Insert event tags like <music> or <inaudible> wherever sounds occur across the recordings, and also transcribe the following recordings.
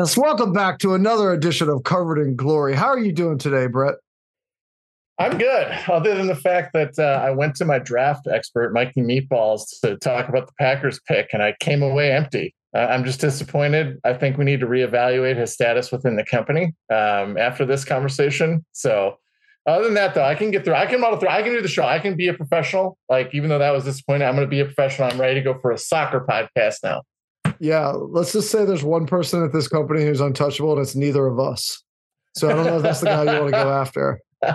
Yes, welcome back to another edition of Covered in Glory. How are you doing today, Brett? I'm good, other than the fact that uh, I went to my draft expert, Mikey Meatballs, to talk about the Packers pick, and I came away empty. Uh, I'm just disappointed. I think we need to reevaluate his status within the company um, after this conversation. So, other than that, though, I can get through. I can model through. I can do the show. I can be a professional. Like, even though that was disappointing, I'm going to be a professional. I'm ready to go for a soccer podcast now. Yeah, let's just say there's one person at this company who's untouchable, and it's neither of us. So I don't know if that's the guy you want to go <laughs> after. no,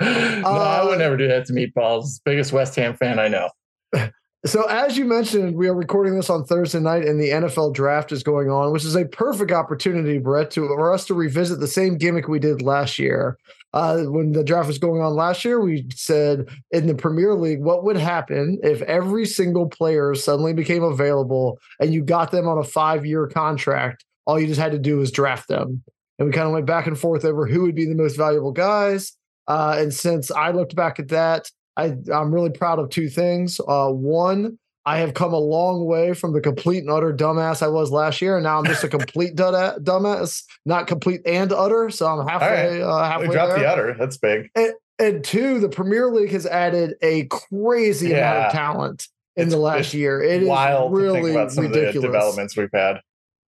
I would Uh, never do that to Meatballs. Biggest West Ham fan I know. <laughs> So, as you mentioned, we are recording this on Thursday night, and the NFL draft is going on, which is a perfect opportunity, Brett, to for us to revisit the same gimmick we did last year. Uh, when the draft was going on last year, we said in the Premier League, what would happen if every single player suddenly became available and you got them on a five-year contract? All you just had to do was draft them, and we kind of went back and forth over who would be the most valuable guys. Uh, and since I looked back at that, I, I'm really proud of two things. Uh, one, I have come a long way from the complete and utter dumbass I was last year, and now I'm just a complete <laughs> dud- dumbass, not complete and utter. So I'm halfway. Uh, halfway We dropped there. the udder. That's big. And two, the Premier League has added a crazy amount of talent in It's- the last year. It is Wild to really think about some ridiculous developments we've had.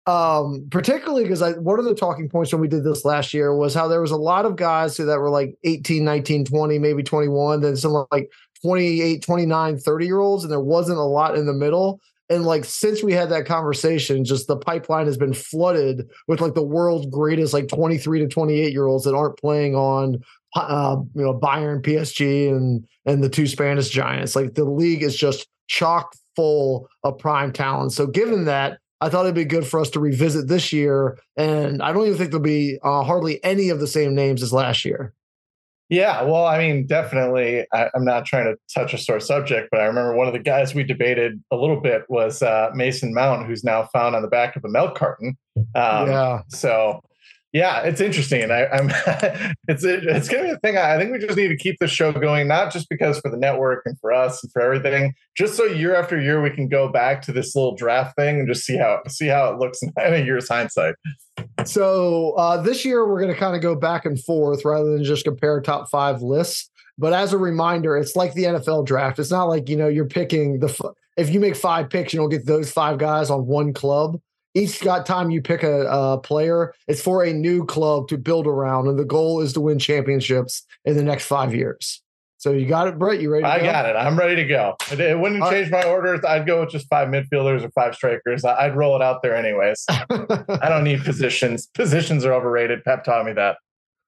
um particularly because i one of the talking points when we did this last year was how there was a lot of guys who that were like 18 19 20 maybe 21 then some like 28 29 30 year olds and there wasn't a lot in the middle. And like since we had that conversation just the pipeline has been flooded with like the world's greatest like 23 to 28 year olds that aren't playing on uh you know bayern psg and and the two spanish giants. Like the league is just chock full of prime talent. So given that I thought it'd be good for us to revisit this year, and I don't even think there'll be uh, hardly any of the same names as last year. Yeah, well, I mean, definitely. I, I'm not trying to touch a sore subject, but I remember one of the guys we debated a little bit was uh, Mason Mount, who's now found on the back of a milk carton. Um, yeah, So, yeah, it's interesting, I, I'm <laughs> it's it's gonna be a thing. I think we just need to keep the show going, not just because for the network and for us and for everything, just so year after year we can go back to this little draft thing and just see how see how it looks <laughs> in a year's hindsight. So uh, this year we're to kind of go back and forth rather than just compare top five lists. But as a reminder, it's like the NFL draft. It's not like you know you're picking the if you make five picks, you don't get those five guys on one club. Each got time you pick a, a player, it's for a new club to build around, and the goal is to win championships in the next five years. So you got it, Brett. You ready? I go? got it. I'm ready to go. It, it wouldn't All right. change my orders. I'd go with just five midfielders or five strikers. I- I'd roll it out there anyways. <laughs> I don't need positions. Positions are overrated. Pep taught me that.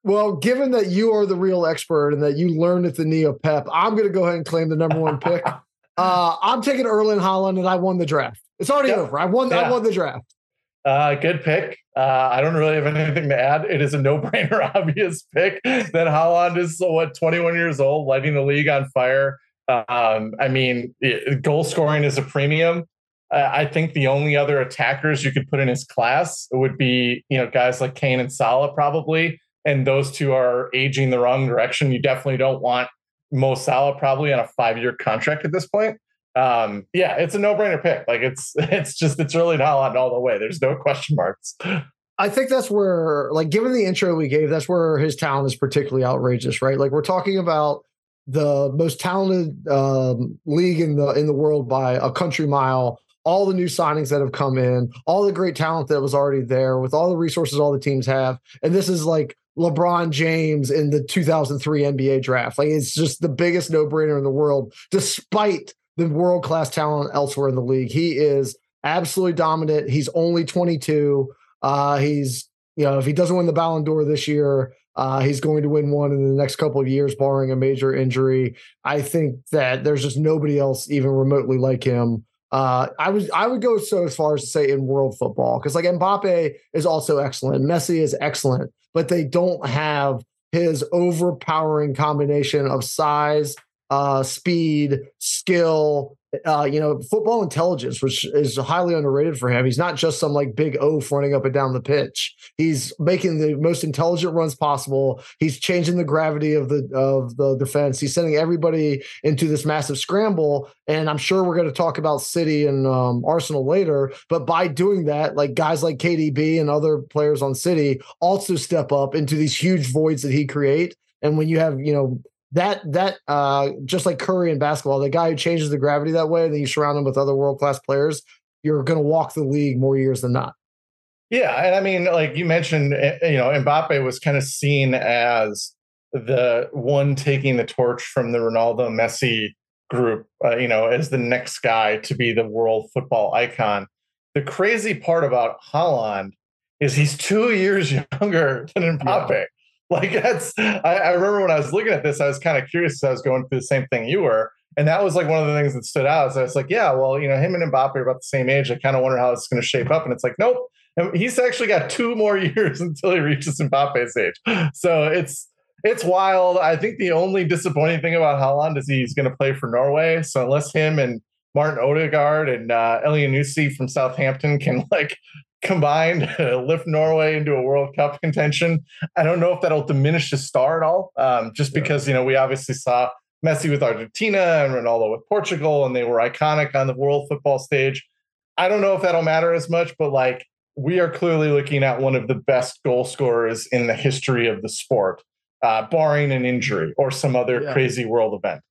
Well, given that you are the real expert and that you learned at the knee of Pep, I'm going to go ahead and claim the number one pick. <laughs> Uh, I'm taking Erling Haaland, and I won the draft. It's already over. I won. I won the draft. Uh, good pick. Uh, I don't really have anything to add. It is a no-brainer, <laughs> obvious pick. That Haaland is what 21 years old, lighting the league on fire. Um, I mean, it- goal scoring is a premium. I think the only other attackers you could put in his class would be, you know, guys like Kane and Salah probably, and those two are aging the wrong direction. You definitely don't want Mo Salah probably on a five-year contract at this point. Um, yeah, it's a no-brainer pick. Like it's <laughs> it's just it's really not Haaland all the way. There's no question marks. I think that's where, like, given the intro we gave, that's where his talent is particularly outrageous, right? Like, we're talking about the most talented um, league in the in the world by a country mile. All the new signings that have come in, all the great talent that was already there, with all the resources all the teams have, and this is like LeBron James in the 2003 NBA draft. Like, it's just the biggest no brainer in the world, despite the world class talent elsewhere in the league. He is absolutely dominant. He's only 22. Uh, he's, you know, if he doesn't win the Ballon d'Or this year, uh, he's going to win one in the next couple of years, barring a major injury. I think that there's just nobody else even remotely like him Uh, I was I would go so as far as to say in world football because like Mbappe is also excellent, Messi is excellent, but they don't have his overpowering combination of size, uh, speed, skill, uh, you know, football intelligence, which is highly underrated for him. He's not just some like big oaf running up and down the pitch. He's making the most intelligent runs possible. He's changing the gravity of the of the defense. He's sending everybody into this massive scramble. And I'm sure we're going to talk about City and um, Arsenal later. But by doing that, like guys like KDB and other players on City also step up into these huge voids that he create. And when you have, you know, that that uh just like Curry in basketball, the guy who changes the gravity that way, then you surround him with other world class players, you're going to walk the league more years than not. Yeah, and I mean, like you mentioned, eh, you know, Mbappe was kind of seen as the one taking the torch from the Ronaldo Messi group, uh, you know, as the next guy to be the world football icon. The crazy part about Haaland is he's two years <laughs> younger than Mbappe. Yeah. <laughs> Like that's I, I, remember when I was looking at this, I was kind of curious. I was going through the same thing you were. And that was like one of the things that stood out. So I was like, yeah, well, you know, him and Mbappe are about the same age. I kind of wonder how it's going to shape up. And it's like, nope. And he's actually got two more <laughs> years until he reaches Mbappe's age. So it's it's wild. I think the only disappointing thing about Haaland is he's going to play for Norway. So unless him and Martin Odegaard and uh, Elyounoussi from Southampton can <laughs> like combined <laughs> lift Norway into a World Cup contention. I don't know if that'll diminish the star at all, um, just yeah. because you know we obviously saw Messi with Argentina and Ronaldo with Portugal, and they were iconic on the world football stage. I don't know if that'll matter as much, but like we are clearly looking at one of the best goal scorers in the history of the sport, uh, barring an injury or some other yeah. crazy world event.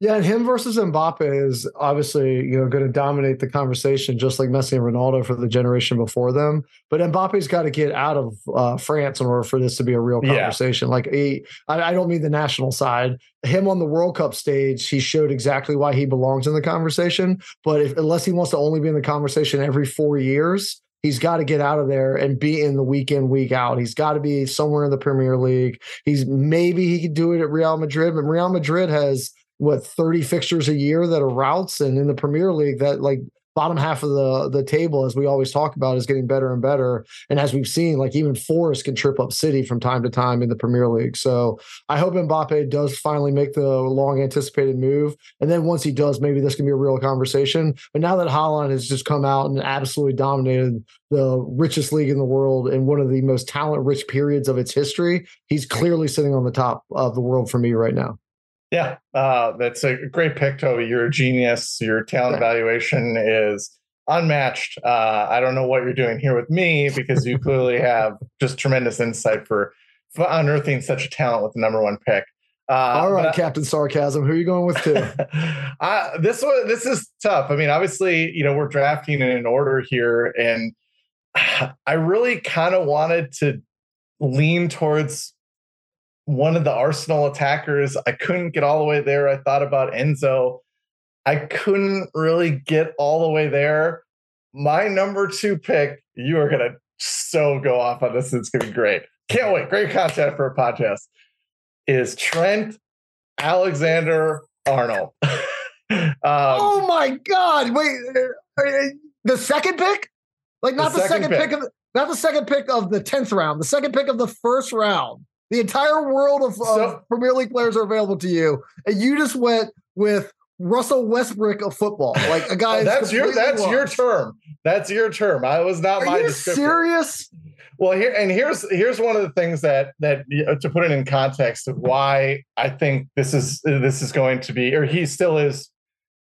Yeah, and him versus Mbappe is obviously you know going to dominate the conversation, just like Messi and Ronaldo for the generation before them. But Mbappe's got to get out of uh, France in order for this to be a real conversation. Yeah. Like he, I, I don't mean the national side. Him on the World Cup stage, he showed exactly why he belongs in the conversation. But if, unless he wants to only be in the conversation every four years, he's got to get out of there and be in the week in week out he's got to be somewhere in the premier league he's maybe he could do it at real madrid but real madrid has what 30 fixtures a year that are routes? And in the premier league that like bottom half of the the table as we always talk about is getting better and better. And as we've seen like even forest can trip up city from time to time in the premier league. So i hope mbappe does finally make the long anticipated move. And then once he does maybe this can be a real conversation. But now that Haaland has just come out and absolutely dominated the richest league in the world in one of the most talent rich periods of its history he's clearly sitting on the top of the world for me right now yeah, uh, that's a great pick, Toby. You're a genius. Your talent evaluation is unmatched. Uh, I don't know what you're doing here with me because you clearly <laughs> have just tremendous insight for, for unearthing such a talent with the number one pick. Uh, All right, Captain Sarcasm. Who are you going with too? <laughs> uh, this one, this is tough. I mean, obviously, you know, we're drafting in an order here, and <sighs> I really kind of wanted to lean towards one of the Arsenal attackers. I couldn't get all the way there. I thought about Enzo. I couldn't really get all the way there. My number two pick, you are going to so go off on this. It's going to be great. Can't wait. Great content for a podcast. Is Trent Alexander Arnold. <laughs> um, oh my God. Wait, uh, uh, the second pick? Like not the, the second, second pick. pick of not the second pick of the 10th round, the second pick of the first round. The entire world of, so, of Premier League players are available to you, and you just went with Russell Westbrook of football, like a guy. <laughs> that's your that's lost. your term. That's your term. I was not Are my. You serious? Well, here and here's here's one of the things that that to put it in context of why I think this is this is going to be, or he still is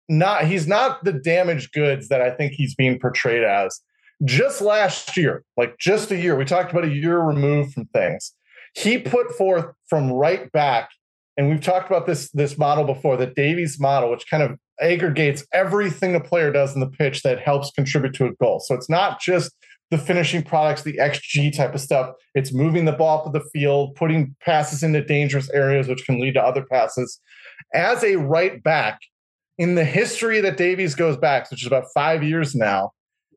not. He's not the damaged goods that I think he's being portrayed as. Just last year, like just a year, we talked about a year removed from things he put forth from right back, and we've talked about this this model before, the Davies model, which kind of aggregates everything a player does in the pitch that helps contribute to a goal. So it's not just the finishing products, the XG type of stuff. It's moving the ball up the field, putting passes into dangerous areas, which can lead to other passes. As a right back, in the history that Davies goes back, which is about five years now,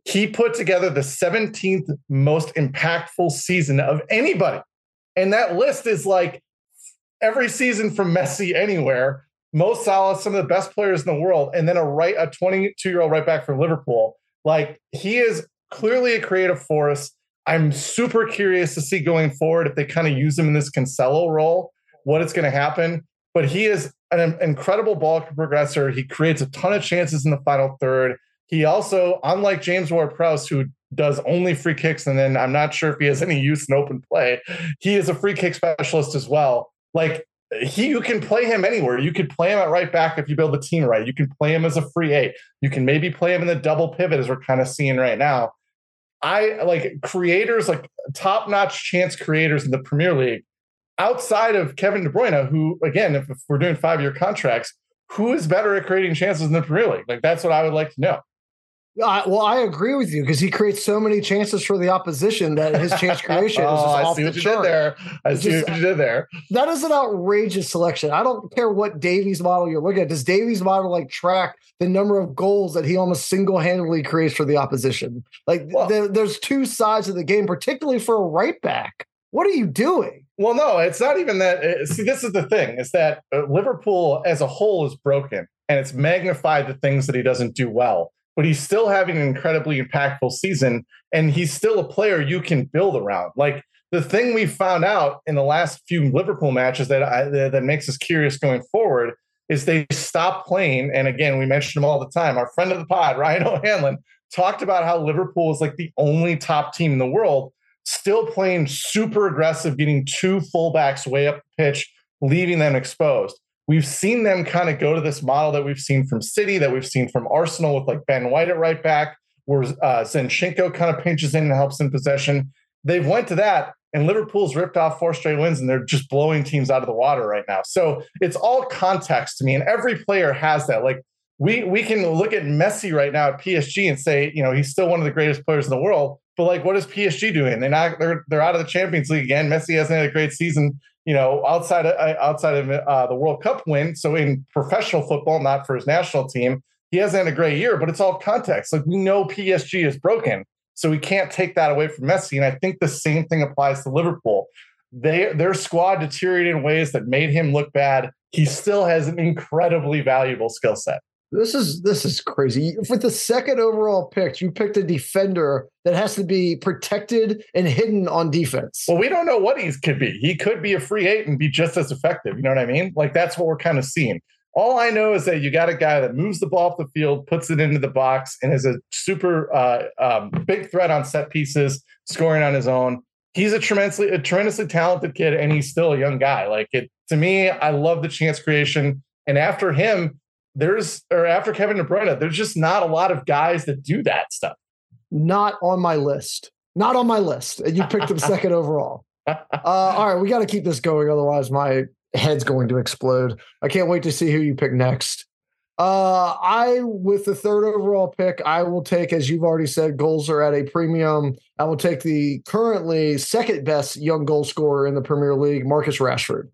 he put together the 17th most impactful season of anybody and that list is like every season from Messi anywhere, Mo Salah, some of the best players in the world, and then a right a 22 year old right back from Liverpool. Like he is clearly a creative force. I'm super curious to see going forward if they kind of use him in this Cancelo role, what it's going to happen. But he is an incredible ball progressor. He creates a ton of chances in the final third. He also, unlike James Ward Prowse, who does only free kicks, and then I'm not sure if he has any use in open play, he is a free kick specialist as well. Like he you can play him anywhere. You could play him at right back if you build the team right. You can play him as a free eight. You can maybe play him in the double pivot as we're kind of seeing right now. I like creators like top notch chance creators in the Premier League outside of Kevin De Bruyne, who again, if, if we're doing five year contracts, who is better at creating chances in the Premier League? Like that's what I would like to know. Uh, well, I agree with you because he creates so many chances for the opposition that his chance <laughs> creation oh, is just off the chart. Did there. I see just, what you did there. That is an outrageous selection. I don't care what Davies model you're looking at. Does Davies model like track the number of goals that he almost single handedly creates for the opposition? Like well, the, there's two sides of the game, particularly for a right back. What are you doing? Well, no, it's not even that. Uh, see, this is the thing: is that uh, Liverpool as a whole is broken, and it's magnified the things that he doesn't do well but he's still having an incredibly impactful season and he's still a player you can build around. Like the thing we found out in the last few Liverpool matches that I, that makes us curious going forward is they stopped playing. And again, we mentioned him all the time. Our friend of the pod, <laughs> Ryan O'Hanlon, talked about how Liverpool is like the only top team in the world, still playing super aggressive, getting two fullbacks way up the pitch, leaving them exposed we've seen them kind of go to this model that we've seen from City, that we've seen from Arsenal with like Ben White at right back, where uh, Zinchenko kind of pinches in and helps in possession. They've went to that, and Liverpool's ripped off four straight wins, and they're just blowing teams out of the water right now. So it's all context to me, and every player has that. Like we we can look at Messi right now at PSG and say, you know, he's still one of the greatest players in the world. But like, what is PSG doing? They're not. They're they're out of the Champions League again. Messi hasn't had a great season you know, outside of, uh, outside of uh, the World Cup win. So in professional football, not for his national team, he hasn't had a great year. But it's all context. Like we know PSG is broken, so we can't take that away from Messi. And I think the same thing applies to Liverpool. They their squad deteriorated in ways that made him look bad. He still has an incredibly valuable skill set. This is this is crazy. With the second overall pick, you picked a defender that has to be protected and hidden on defense. Well, we don't know what he could be. He could be a free eight and be just as effective. You know what I mean? Like that's what we're kind of seeing. All I know is that you got a guy that moves the ball off the field, puts it into the box, and is a super uh, um, big threat on set pieces, scoring on his own. He's a tremendously a tremendously talented kid, and he's still a young guy. Like it to me, I love the chance creation. And after him, there's or after Kevin De Bruyne, there's just not a lot of guys that do that stuff. Not on my list. Not on my list. And you picked him <laughs> second overall. Uh, all right, we got to keep this going, otherwise my head's going to explode. I can't wait to see who you pick next. Uh, I with the third overall pick, I will take, as you've already said, goals are at a premium. I will take the currently second best young goal scorer in the Premier League, Marcus Rashford.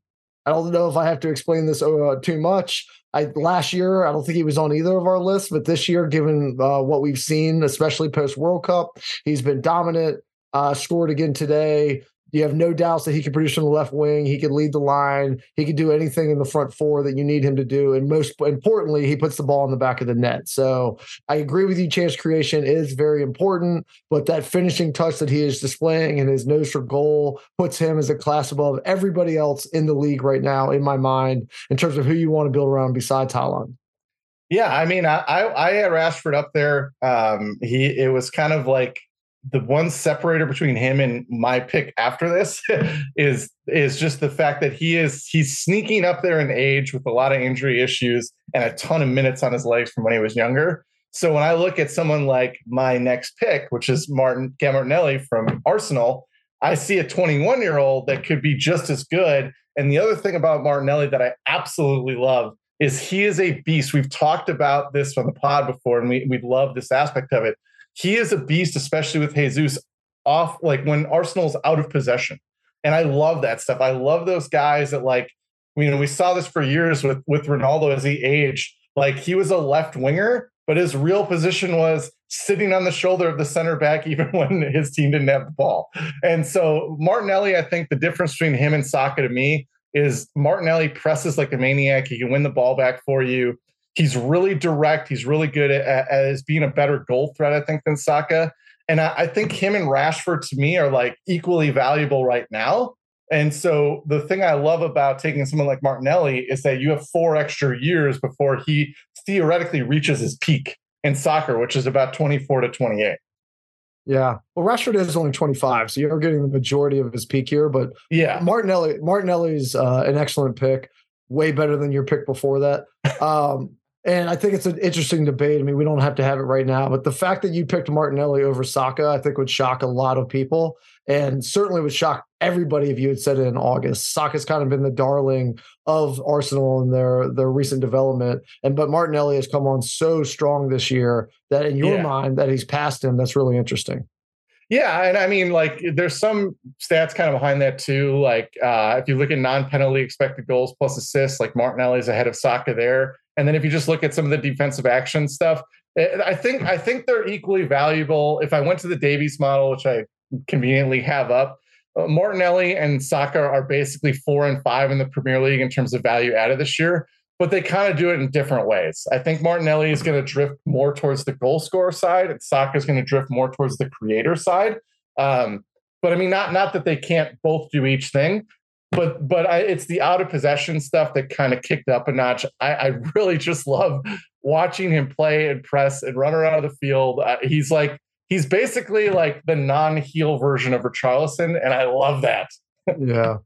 I don't know if I have to explain this uh, too much. I last year I don't think he was on either of our lists, but this year, given uh, what we've seen, especially post World Cup, he's been dominant. Uh, scored again today. You have no doubts that he can produce from the left wing. He can lead the line. He can do anything in the front four that you need him to do. And most importantly, he puts the ball in the back of the net. So I agree with you. Chance creation is very important, but that finishing touch that he is displaying and his nose for goal puts him as a class above everybody else in the league right now, in my mind, in terms of who you want to build around besides Haaland. Yeah, I mean, I I, I had Rashford up there. Um, he it was kind of like the one separator between him and my pick after this <laughs> is is just the fact that he is he's sneaking up there in age with a lot of injury issues and a ton of minutes on his legs from when he was younger. So when I look at someone like my next pick, which is Martin Martinelli from Arsenal, I see a 21 year old that could be just as good. And the other thing about Martinelli that I absolutely love is he is a beast. We've talked about this on the pod before, and we we love this aspect of it he is a beast, especially with Jesus off, like when Arsenal's out of possession. And I love that stuff. I love those guys that like, you know, we saw this for years with with Ronaldo as he aged. Like he was a left winger, but his real position was sitting on the shoulder of the center back, <laughs> even when his team didn't have the ball. And so Martinelli, I think the difference between him and Saka to me is Martinelli presses like a maniac. He can win the ball back for you. He's really direct. He's really good at, at, as being a better goal threat, I think, than Saka. And I, I think him and Rashford to me are like equally valuable right now. And so the thing I love about taking someone like Martinelli is that you have four extra years before he theoretically reaches his peak in soccer, which is about 24 to 28. Yeah. Well, Rashford is only 25, so you're getting the majority of his peak here. But yeah, Martinelli, Martinelli's uh, an excellent pick, way better than your pick before that. <laughs> Um, and I think it's an interesting debate. I mean, we don't have to have it right now, but the fact that you picked Martinelli over Saka, I think would shock a lot of people and certainly would shock everybody if you had said it in August. Saka's kind of been the darling of Arsenal in their their recent development. And but Martinelli has come on so strong this year that in your yeah. mind that he's passed him, that's really interesting. Yeah, and I mean, like, there's some stats kind of behind that too. Like, uh, if you look at non-penalty expected goals plus assists, like Martinelli's ahead of Saka there. And then if you just look at some of the defensive action stuff, eh, I think I think they're equally valuable. If I went to the Davies model, which I conveniently have up, uh, Martinelli and Saka are basically four and five in the Premier League in terms of value added this year, but they kind of do it in different ways. I think Martinelli is going to drift more towards the goal scorer side, and Saka is going to drift more towards the creator side. Um, but I mean, not not that they can't both do each thing, but but I, it's the out of possession stuff that kind of kicked up a notch. I, I, really just love watching him play and press and run around the field. Uh, he's like he's basically like the non-heel version of Richarlison, and I love that. yeah,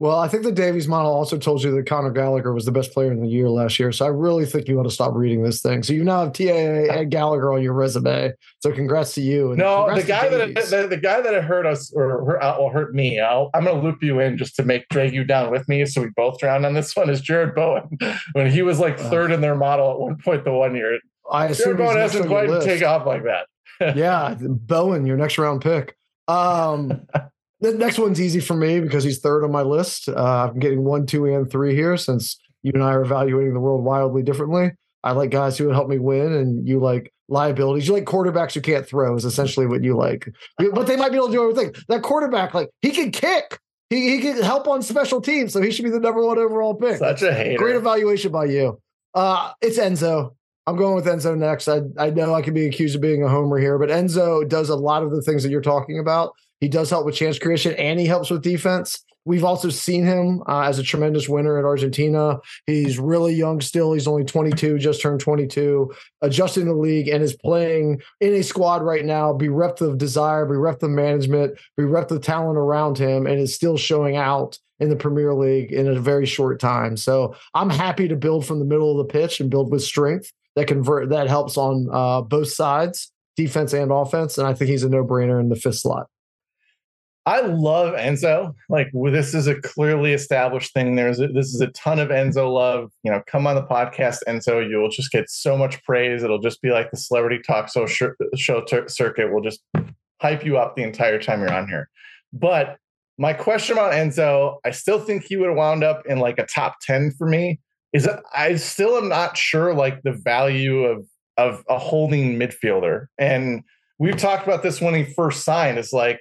well, I think the Davies model also told you that Conor Gallagher was the best player in the year last year. So I really think you ought to stop reading this thing. So you now have TAA and Gallagher on your resume. So congrats to you. no, the guy that the, the, guy that hurt us or hurt, or hurt me, i am going to loop you in just to make drag you down with me, so we both drown on this one. Is Jarrod Bowen <laughs> when he was like third in their model at one point the one year. I Jarrod Bowen hasn't quite take off like that. <laughs> yeah, Bowen, your next round pick. Um, <laughs> The next one's easy for me because he's third on my list. Uh, I'm getting one, two, and three here since you and I are evaluating the world wildly differently. I like guys who would help me win, and you like liabilities. You like quarterbacks who can't throw is essentially what you like. But they might be able to do everything. That quarterback, like he can kick. He, he can help on special teams, so he should be the number one overall pick. Such a hater. Great evaluation by you. Uh, it's Enzo. I'm going with Enzo next. I, I know I can be accused of being a homer here, but Enzo does a lot of the things that you're talking about. He does help with chance creation and he helps with defense. We've also seen him uh, as a tremendous winner at Argentina. He's really young still. He's only 22, just turned 22, adjusting the league and is playing in a squad right now, bereft of desire, bereft of management, bereft of talent around him, and is still showing out in the Premier League in a very short time. So I'm happy to build from the middle of the pitch and build with strength that convert that helps on uh, both sides, defense and offense. And I think he's a no brainer in the fifth slot. I love Enzo. Like this is a clearly established thing. There's a, this is a ton of Enzo love. You know, come on the podcast, Enzo. You will just get so much praise. It'll just be like the celebrity talk show show ter- circuit will just hype you up the entire time you're on here. But my question about Enzo, I still think he would have wound up in like a top ten for me. Is I still am not sure like the value of of a holding midfielder. And we've talked about this when he first signed. Is like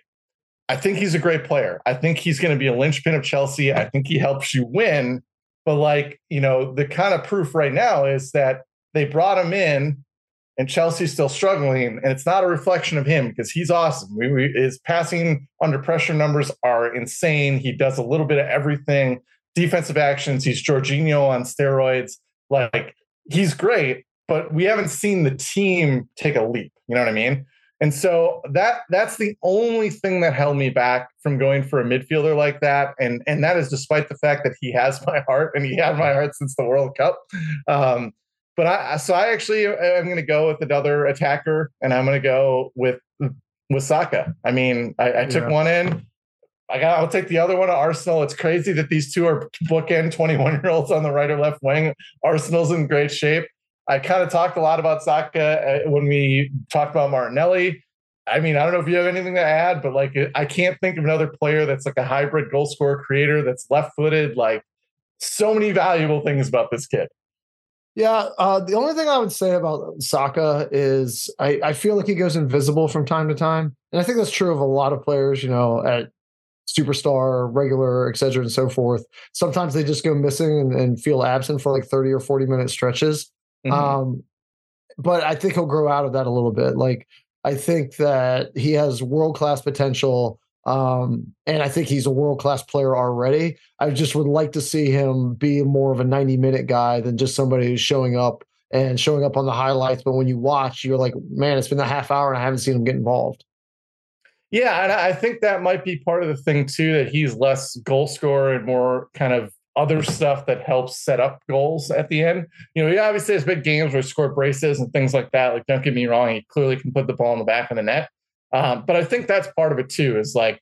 I think he's a great player. I think he's going to be a linchpin of Chelsea. I think he helps you win. But like, you know, the kind of proof right now is that they brought him in and Chelsea's still struggling. And it's not a reflection of him because he's awesome. We, we, his passing under pressure numbers are insane. He does a little bit of everything. Defensive actions, he's Jorginho on steroids. Like, he's great, but we haven't seen the team take a leap. You know what I mean? And so that that's the only thing that held me back from going for a midfielder like that. And and that is despite the fact that he has my heart and he had my heart since the World Cup. Um, but I so I actually am going to go with another attacker, and I'm going to go with with Saka. I mean, I, I took yeah. one in. I got. I'll take the other one to Arsenal. It's crazy that these two are bookend 21 year olds on the right or left wing. Arsenal's in great shape. I kind of talked a lot about Saka uh, when we talked about Martinelli. I mean, I don't know if you have anything to add, but like, I can't think of another player that's like a hybrid goal scorer creator that's left footed. Like, so many valuable things about this kid. Yeah, uh, the only thing I would say about Saka is I, I feel like he goes invisible from time to time, and I think that's true of a lot of players. You know, at superstar, regular, et cetera, and so forth. Sometimes they just go missing and, and feel absent for like 30 or 40 minute stretches. Mm-hmm. Um, but I think he'll grow out of that a little bit. Like, I think that he has world class potential. Um, and I think he's a world class player already. I just would like to see him be more of a 90 minute guy than just somebody who's showing up and showing up on the highlights. But when you watch, you're like, man, it's been a half hour and I haven't seen him get involved. Yeah, and I think that might be part of the thing too that he's less goal scorer and more kind of other stuff that helps set up goals at the end. You know, he obviously has big games where he scored braces and things like that. Like, don't get me wrong, he clearly can put the ball in the back of the net. Um, but I think that's part of it too. Is like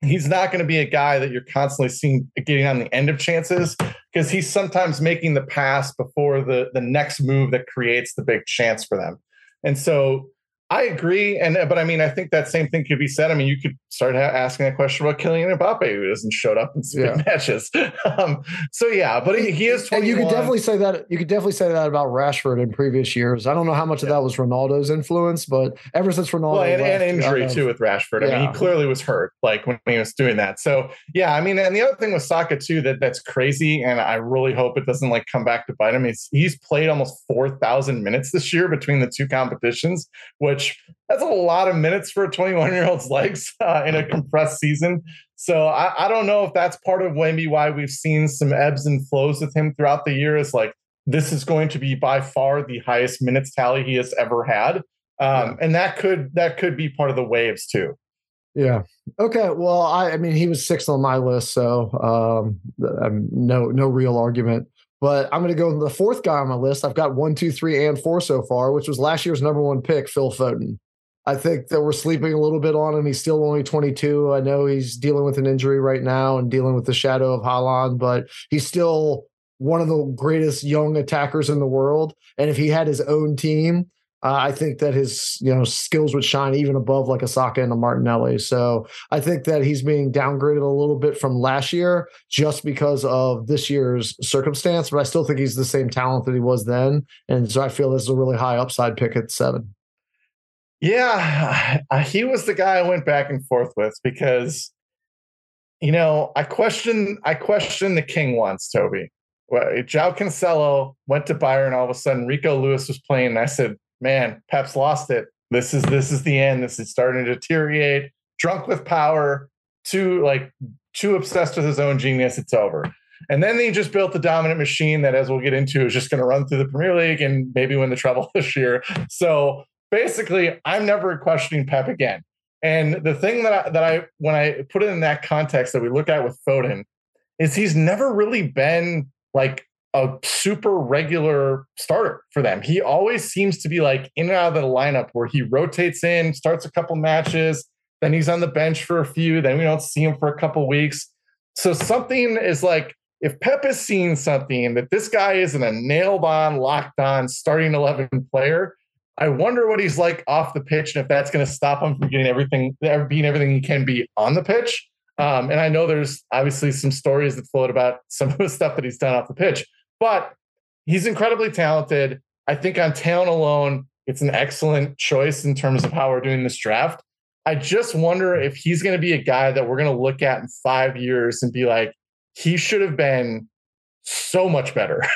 he's not going to be a guy that you're constantly seeing getting on the end of chances because he's sometimes making the pass before the the next move that creates the big chance for them. And so I agree, and but I mean, I think that same thing could be said. I mean, you could start ha- asking that question about Kylian Mbappe, who hasn't showed up in yeah. <laughs> matches. Um, so yeah, but he, he is. 21. And you could definitely say that. You could definitely say that about Rashford in previous years. I don't know how much yeah. of that was Ronaldo's influence, but ever since Ronaldo, well, and, left, and injury too with Rashford. I yeah. mean, he clearly was hurt, like when he was doing that. So yeah, I mean, and the other thing with Saka too that that's crazy, and I really hope it doesn't like come back to bite him. He's he's played almost four thousand minutes this year between the two competitions, which that's a lot of minutes for a 21 year old's legs <laughs> uh, in a compressed season. So I, I, don't know if that's part of maybe why we've seen some ebbs and flows with him throughout the year. Is like this is going to be by far the highest minutes tally he has ever had, um, and that could that could be part of the waves too. Yeah. Okay. Well, I, I mean, he was sixth on my list, so um, no no real argument. But I'm going to go with the fourth guy on my list. I've got one, two, three, and four so far, which was last year's number one pick, Phil Foden. I think that we're sleeping a little bit on him. He's still only 22. I know he's dealing with an injury right now and dealing with the shadow of Haaland, but he's still one of the greatest young attackers in the world. And if he had his own team, uh, I think that his you know skills would shine even above like a Saka and a Martinelli. So I think that he's being downgraded a little bit from last year just because of this year's circumstance. But I still think he's the same talent that he was then, and so I feel this is a really high upside pick at seven. Yeah, uh, he was the guy I went back and forth with because, you know, I questioned I questioned the king once, Toby. Well, João Cancelo went to Bayern. All of a sudden, Rico Lewis was playing, and I said, "Man, Pep's lost it. This is this is the end. This is starting to deteriorate. Drunk with power, too like too obsessed with his own genius. It's over." And then they just built the dominant machine that, as we'll get into, is just going to run through the Premier League and maybe win the treble <laughs> this year. So basically, I'm never questioning Pep again. And the thing that I, that I when I put it in that context that we look at with Foden is he's never really been like a super regular starter for them. He always seems to be like in and out of the lineup where he rotates in, starts a couple matches, then he's on the bench for a few, then we don't see him for a couple weeks. So something is like if Pep is seeing something that this guy isn't a nailed on, locked on starting 11 player, I wonder what he's like off the pitch and if that's going to stop him from getting everything, being everything he can be on the pitch. Um, and I know there's obviously some stories that float about <laughs> some of the stuff that he's done off the pitch, but he's incredibly talented. I think on talent alone, it's an excellent choice in terms of how we're doing this draft. I just wonder if he's going to be a guy that we're going to look at in five years and be like, he should have been so much better. <laughs>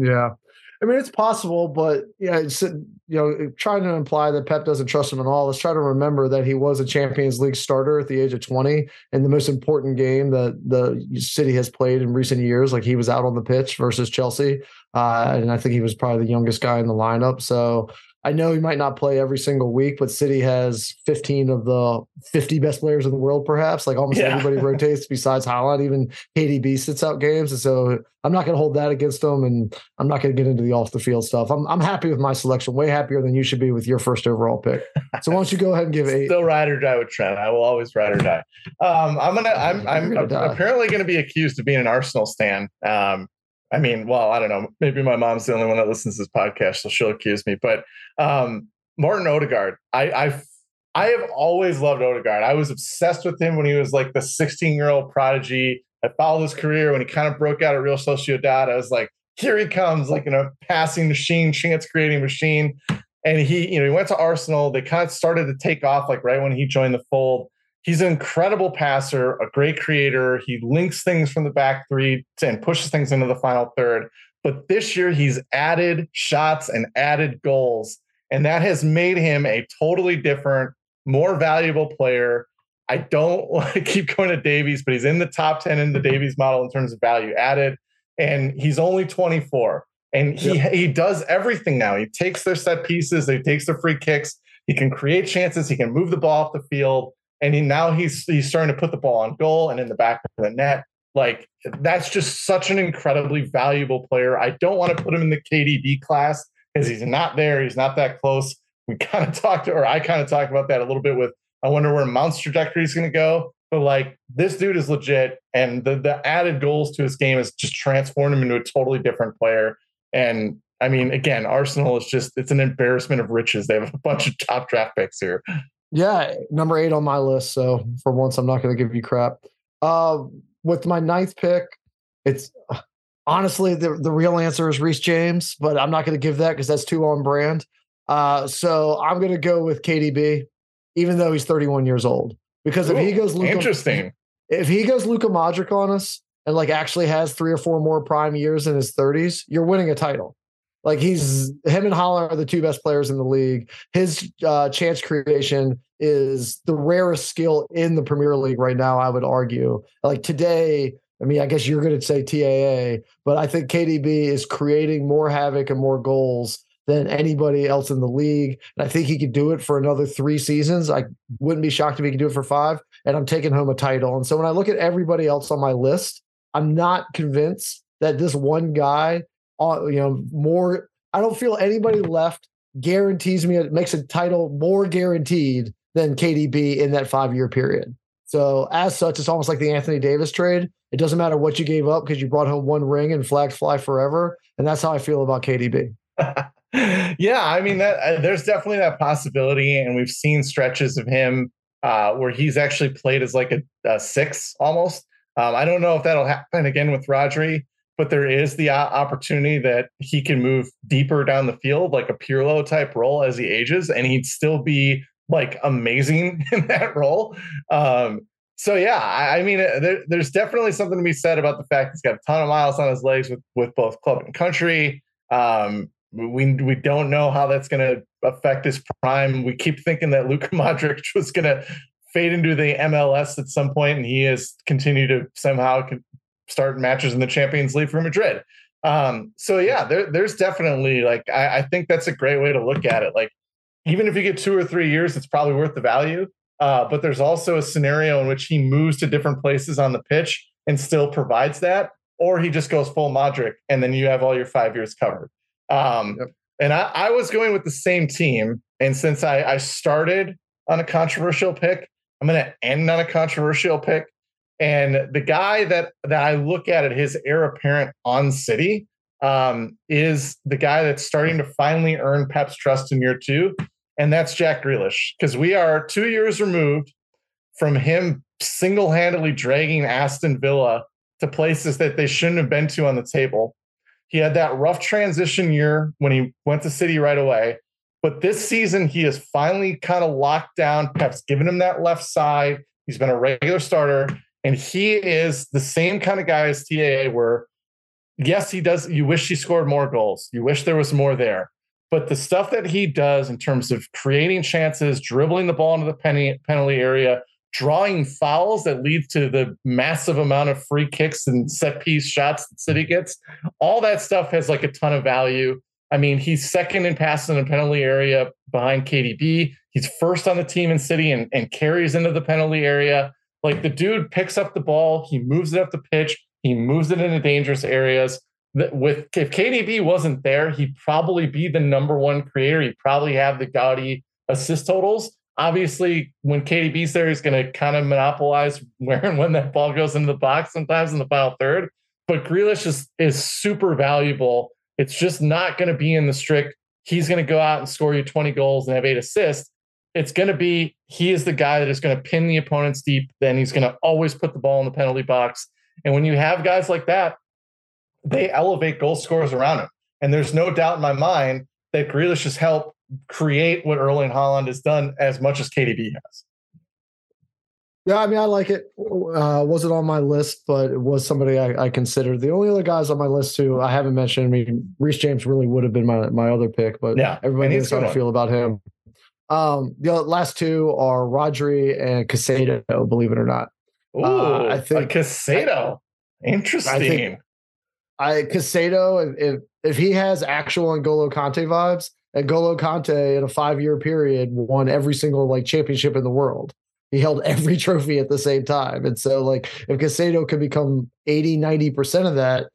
Yeah. I mean, it's possible, but yeah, you know, trying to imply that Pep doesn't trust him at all. Let's try to remember that he was a Champions League starter at the age of 20 in the most important game that the city has played in recent years. Like he was out on the pitch versus Chelsea. Uh, and I think he was probably the youngest guy in the lineup. So I know he might not play every single week, but City has 15 of the 50 best players in the world, perhaps. Like almost yeah. everybody <laughs> rotates besides Haaland. Even KDB sits out games. And so I'm not going to hold that against them. And I'm not going to get into the off the field stuff. I'm, I'm happy with my selection, way happier than you should be with your first overall pick. So why don't you go ahead and give eight? Still ride or die with Trent. I will always ride or die. Um, I'm going to, I'm, <laughs> I'm gonna apparently going to be accused of being an Arsenal stan. Um, I mean, well, I don't know. Maybe my mom's the only one that listens to this podcast, so she'll accuse me. But um, Martin Odegaard, I, I, I have always loved Odegaard. I was obsessed with him when he was like the 16 year old prodigy. I followed his career when he kind of broke out at Real Sociedad. I was like, here he comes, like in a passing machine, chance creating machine. And he, you know, he went to Arsenal. They kind of started to take off like right when he joined the fold he's an incredible passer, a great creator. He links things from the back three and pushes things into the final third. But this year, he's added shots and added goals. And that has made him a totally different, more valuable player. I don't <laughs> want to keep going to Davies, but he's in the top 10 in the Davies model in terms of value added. And he's only 24. And he yep. he does everything now. He takes their set pieces, he takes their free kicks, he can create chances, he can move the ball off the field, and he now he's he's starting to put the ball on goal and in the back of the net. Like that's just such an incredibly valuable player. I don't want to put him in the KDB class because he's not there. He's not that close. We kind of <laughs> talked, or I kind of talked about that a little bit with. I wonder where Mount's trajectory is going to go. But like this dude is legit, and the the added goals to his game has just transformed him into a totally different player. And I mean, again, Arsenal is just it's an embarrassment of riches. They have a <laughs> bunch of top draft picks here. Yeah, number eight on my list. So for once, I'm not going to give you crap. Uh, with my ninth pick, it's honestly the the real answer is Reece James, but I'm not going to give that because that's too on brand. Uh, so I'm going to go with KDB, even though he's 31 years old. Because Ooh, if he goes Luka, interesting, if he goes Luka Modric on us and like actually has three or four more prime years in his 30s, you're winning a title. Like he's him and Haaland are the two best players in the league. His uh, chance creation is the rarest skill in the Premier League right now. I would argue. Like today, I mean, I guess you're going to say TAA, but I think KDB is creating more havoc and more goals than anybody else in the league. And I think he could do it for another three seasons. I wouldn't be shocked if he could do it for five. And I'm taking home a title. And so when I look at everybody else on my list, I'm not convinced that this one guy, you know, more. I don't feel anybody left guarantees me it makes a title more guaranteed than KDB in that five year period. So as such, it's almost like the Anthony Davis trade. It doesn't matter what you gave up because you brought home one ring and flags fly forever. And that's how I feel about KDB. <laughs> yeah, I mean that uh, there's definitely that possibility, and we've seen stretches of him uh, where he's actually played as like a, a six almost. Um, I don't know if that'll happen again with Rodri, but there is the opportunity that he can move deeper down the field, like a Pirlo type role as he ages, and he'd still be like amazing <laughs> in that role. Um, so yeah, I, I mean, uh, there, there's definitely something to be said about the fact he's got a ton of miles on his legs with with both club and country. Um, we we don't know how that's going to affect his prime. We keep thinking that Luka <laughs> Modric was going to fade into the MLS at some point, and he has continued to somehow start matches in the Champions League for Madrid. Um, so yeah, there, there's definitely like I, I, think that's a great way to look at it. Like even if you get two or three years, it's probably worth the value. Uh, but there's also a scenario in which he moves to different places on the pitch and still provides that, or he just goes full Modric and then you have all your five years covered. Um, yep. And I, I, was going with the same team, and since I, I started on a controversial pick, I'm going to end on a controversial pick. And the guy that that I look at at his heir apparent on City um, is the guy that's starting to finally earn Pep's trust in year two, and that's Jack Grealish. Because we are two years removed from him single-handedly dragging Aston Villa to places that they shouldn't have been to on the table. He had that rough transition year when he went to City right away. But this season, he has finally kind of locked down. Pep's given him that left side. He's been a regular starter. And he is the same kind of guy as TAA, where yes, he does. You wish he scored more goals. You wish there was more there. But the stuff that he does in terms of creating chances, dribbling the ball into the penny, penalty area, drawing fouls that lead to the massive amount of free kicks and set piece shots that City mm-hmm. gets, all that stuff has like a ton of value. I mean, he's second in passes in the penalty area behind KDB. He's first on the team in City and, and carries into the penalty area. Like the dude picks up the ball, he moves it up the pitch, he moves it into dangerous areas. With if KDB wasn't there, he'd probably be the number one creator. He'd probably have the gaudy assist totals. Obviously, when KDB's there, he's going to kind of monopolize <laughs> where and when that ball goes into the box. Sometimes in the final third, but Grealish is is super valuable. It's just not going to be in the strict. He's going to go out and score you 20 goals and have eight assists it's going to be he is the guy that is going to pin the opponents deep. Then he's going to always put the ball in the penalty box. And when you have guys like that, they elevate goal scorers around him. And there's no doubt in my mind that Grealish has helped create what Erling Haaland has done as much as KDB has. Yeah, I mean, I like it. Uh, wasn't on my list, but it was somebody I, I, considered. The only other guys on my list who I haven't mentioned. I mean, Reece James really would have been my my other pick, but yeah, everybody knows how I feel about him. Um, the last two are Rodri and Caicedo. Believe it or not, Ooh, uh, I think Caicedo. Interesting. I think I Caicedo, if if he has actual N'Golo Kanté vibes, N'Golo Kanté in a five year period won every single like championship in the world he held <laughs> every trophy at the same time. And so, like, if Caicedo could become 80, 90% of that,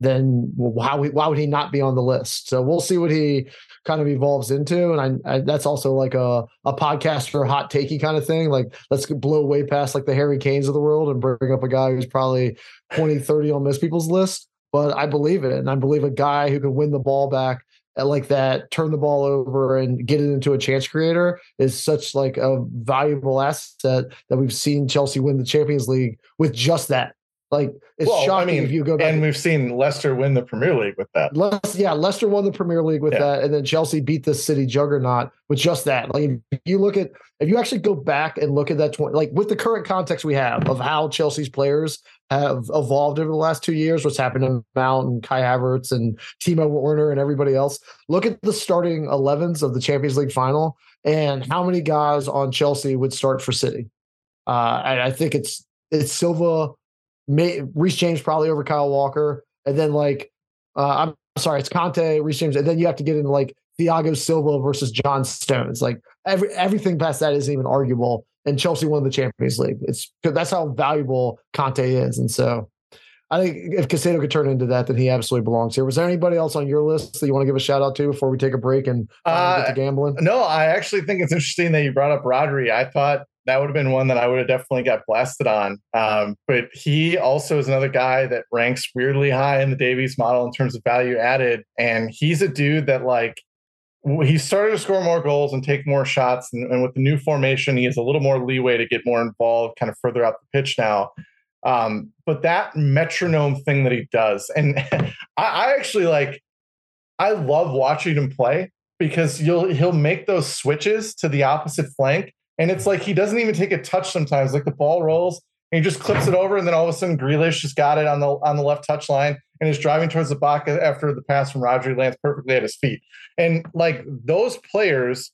then why, why would he not be on the list? So we'll see what he kind of evolves into. And I, I that's also like a, a podcast for hot takey kind of thing. Like, let's blow way past like the Harry Kanes of the world and bring up a guy who's probably 20, 30 on most people's list. But I believe it. And I believe a guy who can win the ball back at like that, turn the ball over and get it into a chance creator is such like a valuable asset that we've seen Chelsea win the Champions League with just that. Like it's well, shocking I mean, if you go back. And we've seen Leicester win the Premier League with that. Le- yeah, Leicester won the Premier League with yeah. that, and then Chelsea beat the City juggernaut with just that. Like if you look at if you actually go back and look at that 20, like with the current context we have of how Chelsea's players have evolved over the last two years, what's happened to Mount and Kai Havertz and Timo Werner and everybody else. Look at the starting 11s of the Champions League final and how many guys on Chelsea would start for City. Uh, and I think it's it's Silva, May, Reece James probably over Kyle Walker, and then like uh, I'm sorry, it's Kanté, Reece James, and then you have to get into like Thiago Silva versus John Stones. Like every everything past that isn't even arguable and Chelsea won the Champions League. It's that's how valuable Kanté is, and so I think if Caicedo could turn into that, then he absolutely belongs here. Was there anybody else on your list that you want to give a shout out to before we take a break and uh, get to gambling? No, I actually think it's interesting that you brought up Rodri. I thought that would have been one that I would have definitely got blasted on. Um, but he also is another guy that ranks weirdly high in the Davies model in terms of value added. And he's a dude that like he started to score more goals and take more shots. And, and, with the new formation, he has a little more leeway to get more involved, kind of further out the pitch now. Um, but that metronome thing that he does, and <laughs> I, I actually like, I love watching him play because you'll he'll make those switches to the opposite flank, and it's like he doesn't even take a touch sometimes. Like the ball rolls, and he just clips it over, and then all of a sudden Grealish just got it on the on the left touch line, and is driving towards the back after the pass from Rodri lands perfectly at his feet. And like those players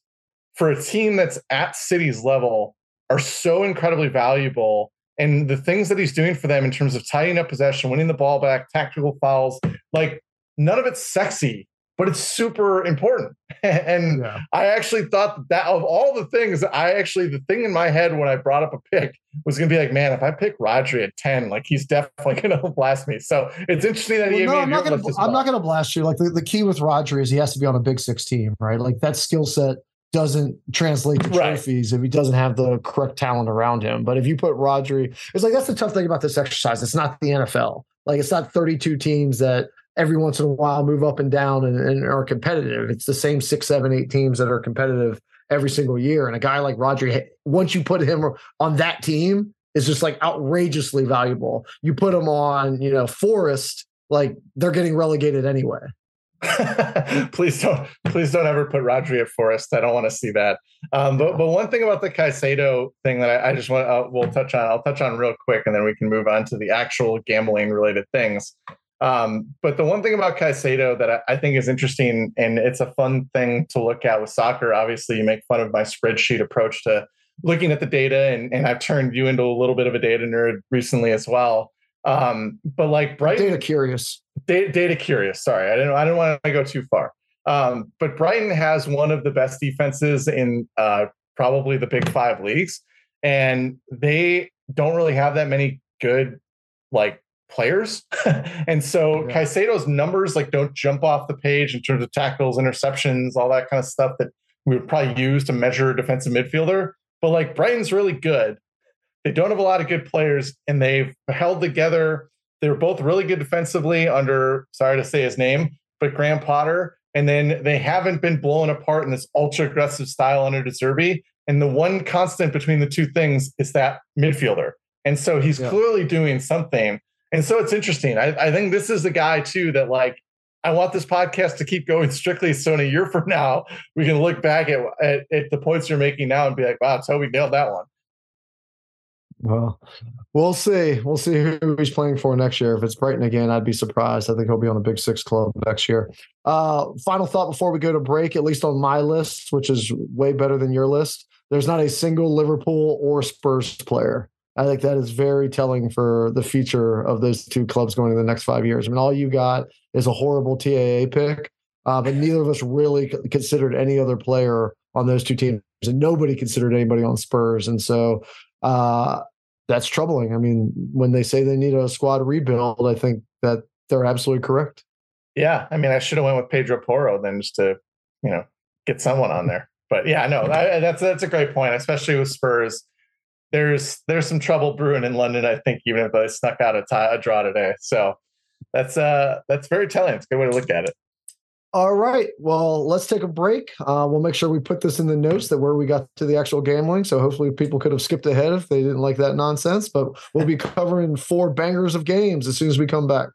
for a team that's at City's level are so incredibly valuable. And the things that he's doing for them in terms of tidying up possession, winning the ball back, tactical fouls, like none of it's sexy, but it's super important. <laughs> and yeah. I actually thought that of all the things, I actually, the thing in my head when I brought up a pick was going to be like, man, if I pick Rodri at 10, like he's definitely <laughs> going to blast me. So it's interesting that well, he no, I'm not, gonna, I'm not going to blast you. Like the, the key with Rodri is he has to be on a big six team, right? Like that skill set doesn't translate to trophies right. if he doesn't have the correct talent around him. But if you put Rodri, it's like that's the tough thing about this exercise. It's not the NFL. Like it's not 32 teams that every once in a while move up and down and, and, are competitive. It's the same six, seven, eight teams that are competitive every single year. And a guy like Rodri, once you put him on that team, is just like outrageously valuable. You put him on, you know, Forest, like they're getting relegated anyway. <laughs> please don't, please don't ever put Rodri at Forest. I don't want to see that. Um, but but one thing about the Caicedo thing that I, I just want, uh, we'll touch on. I'll touch on real quick, and then we can move on to the actual gambling related things. Um, but the one thing about Caicedo that I, I, think is interesting, and it's a fun thing to look at with soccer, obviously, you make fun of my spreadsheet approach to looking at the data, and, and I've turned you into a little bit of a data nerd recently as well. Um, but like Brighton, data curious, data, data curious. Sorry, I didn't, I didn't want to go too far. Um, but Brighton has one of the best defenses in uh, probably the big five leagues, and they don't really have that many good like players. <laughs> and so yeah. Caicedo's numbers like don't jump off the page in terms of tackles, interceptions, all that kind of stuff that we would probably use to measure a defensive midfielder. But like Brighton's really good. They don't have a lot of good players and they've held together. They were both really good defensively under, sorry to say his name, but Graham Potter. And then they haven't been blown apart in this ultra aggressive style under De Zerbi. And the one constant between the two things is that midfielder. And so he's yeah. clearly doing something. And so it's interesting. I, I think this is the guy too that like I want this podcast to keep going <laughs> strictly so in a year from now we can look back at, at, at the points you're making now and be like, wow, Toby nailed that one. Well, we'll see. We'll see who he's playing for next year. If it's Brighton again, I'd be surprised. I think he'll be on a Big Six club next year. Uh, final thought before we go to break, at least on my list, which is way better than your list. There's not a single Liverpool or Spurs player. I think that is very telling for the future of those two clubs going in the next five years. I mean, all you got is a horrible TAA pick, uh, but neither of us really considered any other player on those two teams, and nobody considered anybody on Spurs. And so uh, that's troubling. I mean, when they say they need a squad rebuild, I think that they're absolutely correct. Yeah, I mean, I should have went with Pedro Porro then just to, you know, get someone on there. But yeah, no, I, that's that's a great point, especially with Spurs. There's there's some trouble brewing in London. I think even if they snuck out a, tie, a draw today, so that's uh that's very telling. It's a good way to look at it. All right. Well, let's take a break. Uh, we'll make sure we put this in the notes that where we got to the actual gambling. So hopefully people could have skipped ahead if they didn't like that nonsense. But we'll be covering four bangers of games as soon as we come back.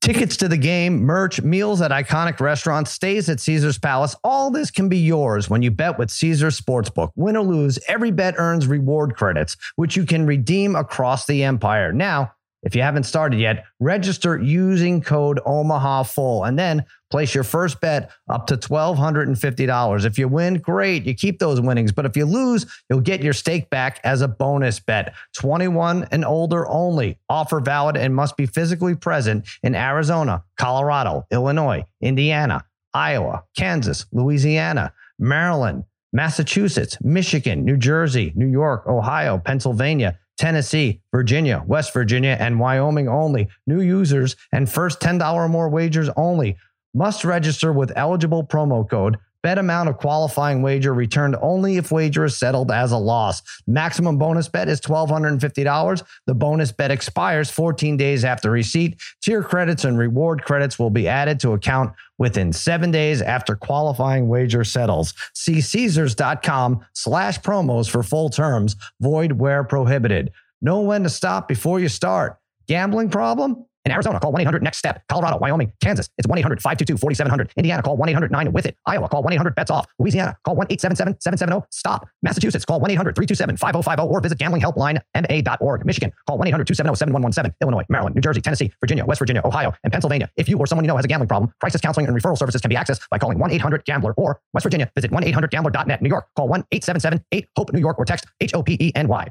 Tickets to the game, merch, meals at iconic restaurants, stays at Caesar's Palace. All this can be yours when you bet with Caesar's Sportsbook. Win or lose, every bet earns reward credits, which you can redeem across the empire. Now, if you haven't started yet, register using code Omaha Full and then place your first bet up to $1,250. If you win, great. You keep those winnings. But if you lose, you'll get your stake back as a bonus bet. 21 and older only. Offer valid and must be physically present in Arizona, Colorado, Illinois, Indiana, Iowa, Kansas, Louisiana, Maryland, Massachusetts, Michigan, New Jersey, New York, Ohio, Pennsylvania, Tennessee, Virginia, West Virginia, and Wyoming only. New users and first $10 or more wagers only must register with eligible promo code. Bet amount of qualifying wager returned only if wager is settled as a loss. Maximum bonus bet is $1,250. The bonus bet expires 14 days after receipt. Tier credits and reward credits will be added to account within seven days after qualifying wager settles. See Caesars.com slash promos for full terms. Void where prohibited. Know when to stop before you start. Gambling problem? In Arizona, call 1 800 NEXT STEP. Colorado, Wyoming, Kansas, it's 1 800 522 4700. Indiana, call 1 800 9 with it. Iowa, call 1 800 bets off. Louisiana, call 1 877 770 STOP. Massachusetts, call 1 800 327 5050 or visit gamblinghelplinema.org. Michigan, call 1 800 270 7117. Illinois, Maryland, New Jersey, Tennessee, Virginia, West Virginia, Ohio, and Pennsylvania. If you or someone you know has a gambling problem, crisis counseling and referral services can be accessed by calling 1 800 Gambler or West Virginia, visit 1 800 Gambler.net. New York, call 1 877 8 HOPE New York or text H O P E N Y.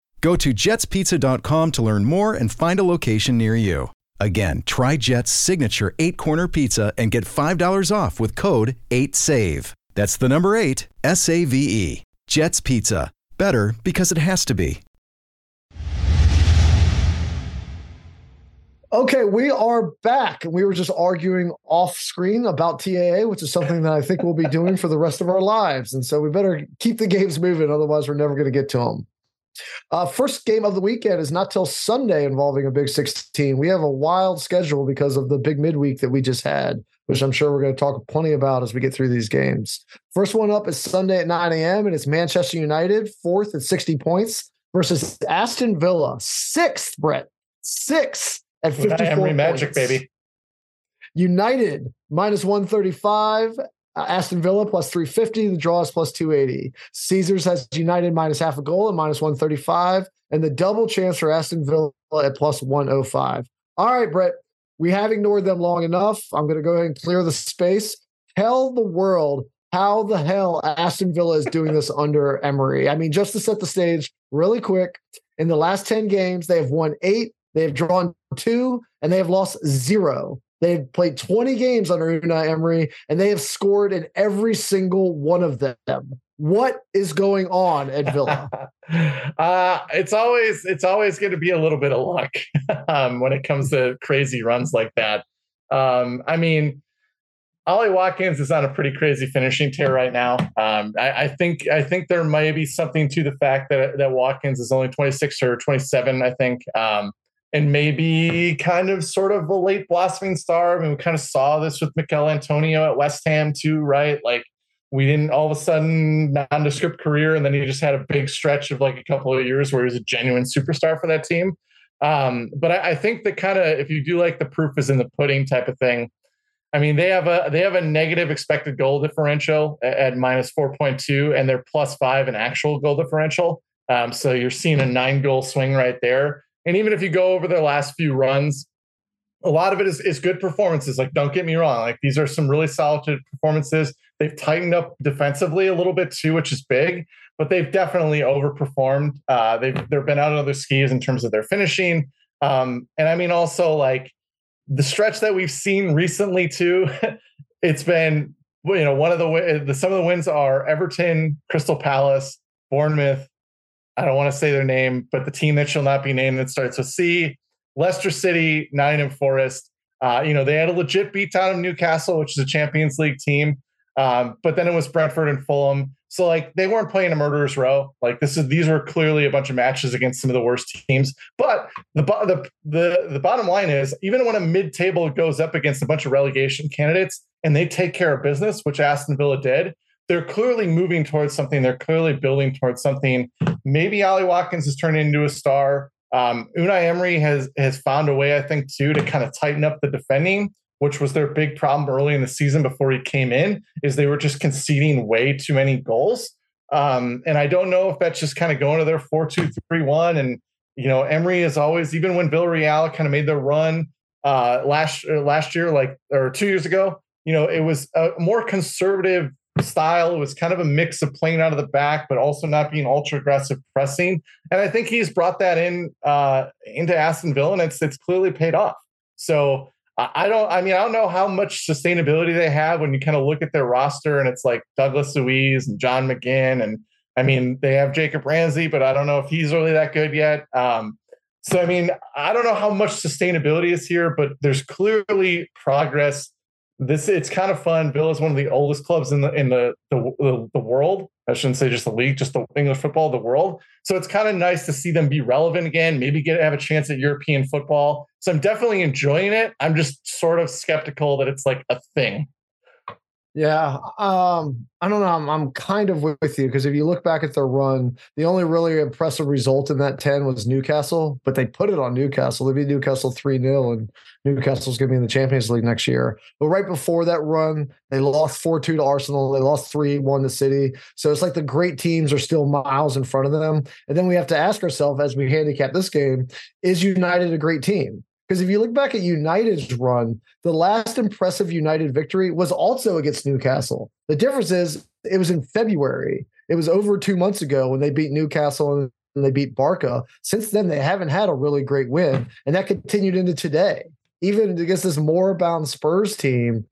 Go to jetspizza.com to learn more and find a location near you. Again, try Jet's signature eight corner pizza and get $5 off with code 8SAVE. That's the number eight, S A V E. Jet's Pizza. Better because it has to be. Okay, we are back. We were just arguing off screen about TAA, which is something that I think we'll be doing for the rest of our lives. And so we better keep the games moving, otherwise, we're never going to get to them. Uh, first game of the weekend is not till Sunday involving a Big 16. We have a wild schedule because of the big midweek that we just had, which I'm sure we're going to talk plenty about as we get through these games. First one up is Sunday at 9 a.m., and it's Manchester United, fourth at 60 points, versus Aston Villa, sixth, Brett, sixth at 54 Emery Magic, baby. United minus 135 uh, Aston Villa plus 350. The draw is plus 280. Caesars has United minus half a goal at minus 135. And the double chance for Aston Villa at plus 105. All right, Brett, we have ignored them long enough. I'm going to go ahead and clear the space. Tell the world how the hell Aston Villa is doing this under Emery. I mean, just to set the stage really quick. In the last 10 games, they have won eight, they have drawn two, and they have lost zero. They've played 20 games under Unai Emery, and they have scored in every single one of them. What is going on at Villa? <laughs> uh, it's always it's always going to be a little bit of luck <laughs> um, when it comes to crazy runs like that. Um, I mean, Ollie Watkins is on a pretty crazy finishing tear right now. Um, I, I, think I think there might be something to the fact that that Watkins is only 26 or 27. I think, um, and maybe kind of sort of a late blossoming star. I mean, we kind of saw this with Michail Antonio at West Ham too, right? Like we didn't all of a sudden nondescript career, and then he just had a big stretch of like a couple of years where he was a genuine superstar for that team. Um, but I, I think that kind of if you do like the proof is in the pudding type of thing I mean, they have a they have a negative expected goal differential at, at minus four point two, and they're plus five in actual goal differential. Um, so you're seeing a nine goal swing right there. And even if you go over their last few runs, a lot of it is, is good performances. Like, don't get me wrong, like these are some really solid performances. They've tightened up defensively a little bit too, which is big, but they've definitely overperformed. Uh, they've they've been out on their skis in terms of their finishing. Um, and I mean, also like the stretch that we've seen recently too, <laughs> it's been you know one of the, the some of the wins are Everton, Crystal Palace, Bournemouth. I don't want to say their name, but the team that shall not be named that starts with C, Leicester City, Nottingham Forest. Uh, you know they had a legit beat beatdown of Newcastle, which is a Champions League team. Um, but then it was Brentford and Fulham. So like they weren't playing a murderer's row. Like this is these were clearly a bunch of matches against some of the worst teams. But the the the, the bottom line is even when a mid table goes up against a bunch of relegation candidates and they take care of business, which Aston Villa did, they're clearly moving towards something. They're clearly building towards something. Maybe Ollie Watkins is turning into a star. Um, Unai Emery has has found a way, I think, too, to kind of tighten up the defending which was their big problem early in the season before he came in, is they were just conceding way too many goals. Um, and I don't know if that's just kind of going to their 4 2 3 1. And, you know, Emery is always, even when Villarreal kind of made their run uh, last, last year, like, or two years ago, you know, it was a more conservative style. It was kind of a mix of playing out of the back, but also not being ultra aggressive pressing. And I think he's brought that in uh, into Aston Villa, and it's it's clearly paid off. So I don't. I mean, I don't know how much sustainability they have when you kind of look at their roster, and it's like Douglas Luiz and John McGinn, and I mean they have Jacob Ramsey, but I don't know if he's really that good yet. Um, so I mean, I don't know how much sustainability is here, but there's clearly progress this it's kind of fun. Villa is one of the oldest clubs in the in the the, the world. I shouldn't say just the league, just the English football, the world. So it's kind of nice to see them be relevant again. Maybe get have a chance at European football. So I'm definitely enjoying it. I'm just sort of skeptical that it's like a thing. Yeah, um, I don't know. I'm, I'm kind of with you because if you look back at their run, the only really impressive result in that 10 was Newcastle, but they put it on Newcastle. They beat Newcastle 3 0, and Newcastle's going to be in the Champions League next year. But right before that run, they lost 4 2 to Arsenal. They lost 3 1 to City. So it's like the great teams are still miles in front of them. And then we have to ask ourselves as we handicap this game is United a great team? Because if you look back at United's run, the last impressive United victory was also against Newcastle. The difference is it was in February. It was over two months ago when they beat Newcastle and they beat Barca. Since then, they haven't had a really great win, and that continued into today. Even against this more bound Spurs team,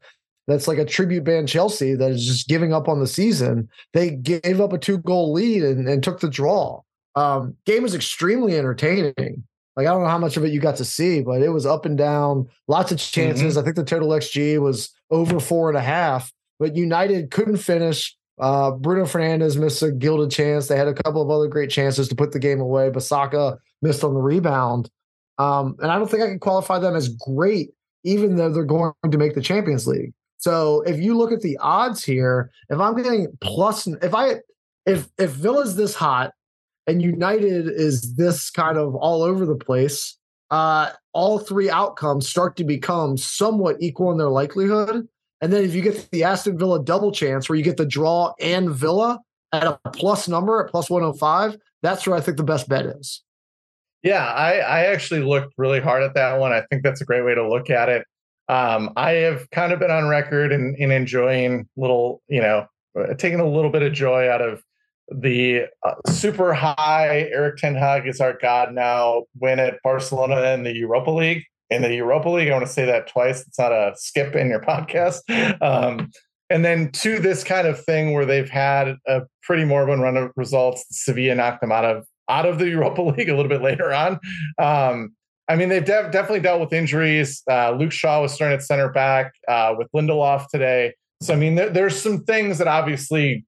that's like a tribute band Chelsea that is just giving up on the season. They gave up a two goal lead and, and took the draw. Um, game was extremely entertaining. Like I don't know how much of it you got to see, but it was up and down, lots of chances. Mm-hmm. I think the total XG was over four and a half, but United couldn't finish. Uh, Bruno Fernandes missed a gilded chance. They had a couple of other great chances to put the game away. Bissaka missed on the rebound. Um, and I don't think I can qualify them as great, even though they're going to make the Champions League. So if you look at the odds here, if I'm getting plus, if I if if Villa's this hot and United is this kind of all over the place, uh, all three outcomes start to become somewhat equal in their likelihood. And then if you get the Aston Villa double chance where you get the draw and Villa at a plus number at plus 105, that's where I think the best bet is. Yeah, I, I actually looked really hard at that one. I think that's a great way to look at it. Um, I have kind of been on record in, in enjoying little, you know, taking a little bit of joy out of the uh, super high Erik Ten Hag is our god now win at Barcelona in the Europa League. In the Europa League, I want to say that twice. It's not a skip in your <laughs> podcast. Um, and then to this kind of thing where they've had a pretty morbid run of results. Sevilla knocked them out of out of the <laughs> Europa League a little bit later on. Um, I mean, they've de- definitely dealt with injuries. Uh, Luke Shaw was starting at center back uh, with Lindelof today. So I mean, there, there's some things that obviously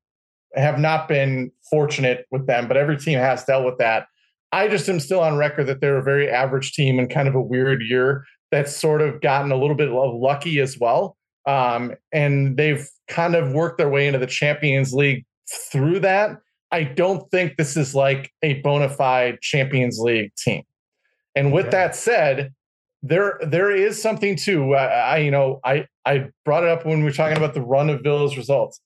have not been fortunate with them, but every team has dealt with that. I just am still on record that they're a very average team and kind of a weird year that's sort of gotten a little bit of lucky as well. Um, and they've kind of worked their way into the Champions League through that. I don't think this is like a bona fide Champions League team. And with yeah. that said, there there is something too. I, I, you know I I brought it up when we were talking about the run of Villa's results.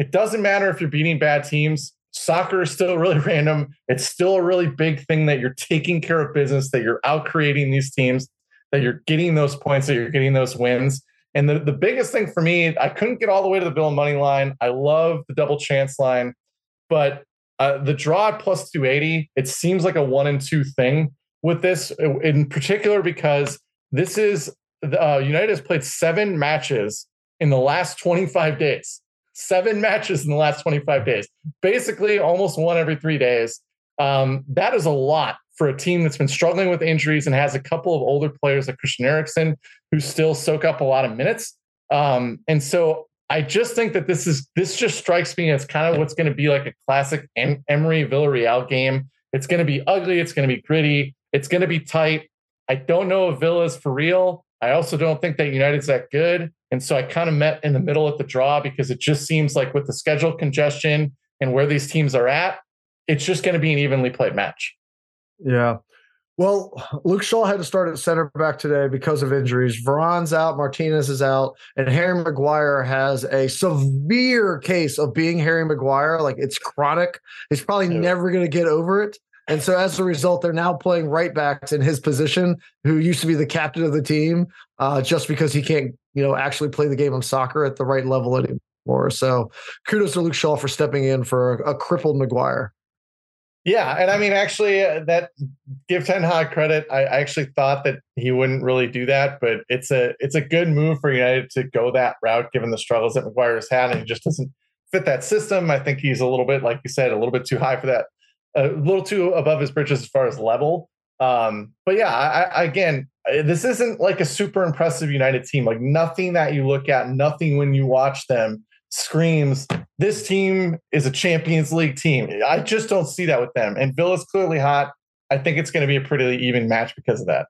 It doesn't matter if you're beating bad teams. Soccer is still really <laughs> random. It's still a really big thing that you're taking care of business, that you're out creating these teams, that you're getting those points, that you're getting those wins. And the, the biggest thing for me, I couldn't get all the way to the Villa money line. I love the double chance line, but uh, the draw at plus 280, it seems like a one and two thing with this, in particular, because this is uh, United has played seven matches in the last 25 days. Seven <laughs> matches in the last 25 days, basically almost one every three days. Um, that is a lot for a team that's been struggling with injuries and has a couple of older players like Christian Eriksen who still soak up a lot of minutes. Um, and so I just think that this is this just strikes me as kind of what's going to be like a classic em- Emery Villarreal game. It's going to be ugly. It's going to be gritty. It's going to be tight. I don't know if Villa's for real. I also don't think that United's that good. And so I kind of met in the middle at the draw because it just seems like with the schedule congestion and where these teams are at, it's just going to be an evenly played match. Yeah. Well, Luke Shaw had to start at center back today because of injuries. Varane's out, Martinez is out, and Harry Maguire has a severe case of being Harry Maguire. Like it's chronic. He's probably yeah. never going to get over it. And so as a result, they're now playing right backs in his position, who used to be the captain of the team, uh, just because he can't, you know, actually play the game of soccer at the right level anymore. So kudos to Luke Shaw for stepping in for a, a crippled Maguire. Yeah, and I mean, actually, uh, that give Ten Hag credit. I, I, actually thought that he wouldn't really do that, but it's a it's a good move for United to go that route, given the struggles that Maguire's had, and he just doesn't fit that system. I think he's a little bit, like you said, a little bit too high for that, a little too above his britches as far as level. Um, but yeah, I, I, again, this isn't like a super impressive United team. Like nothing that you look at, nothing when you watch them screams this team is a Champions League team. I just don't see that with them. And Villa's clearly hot. I think it's going to be a pretty even match because of that.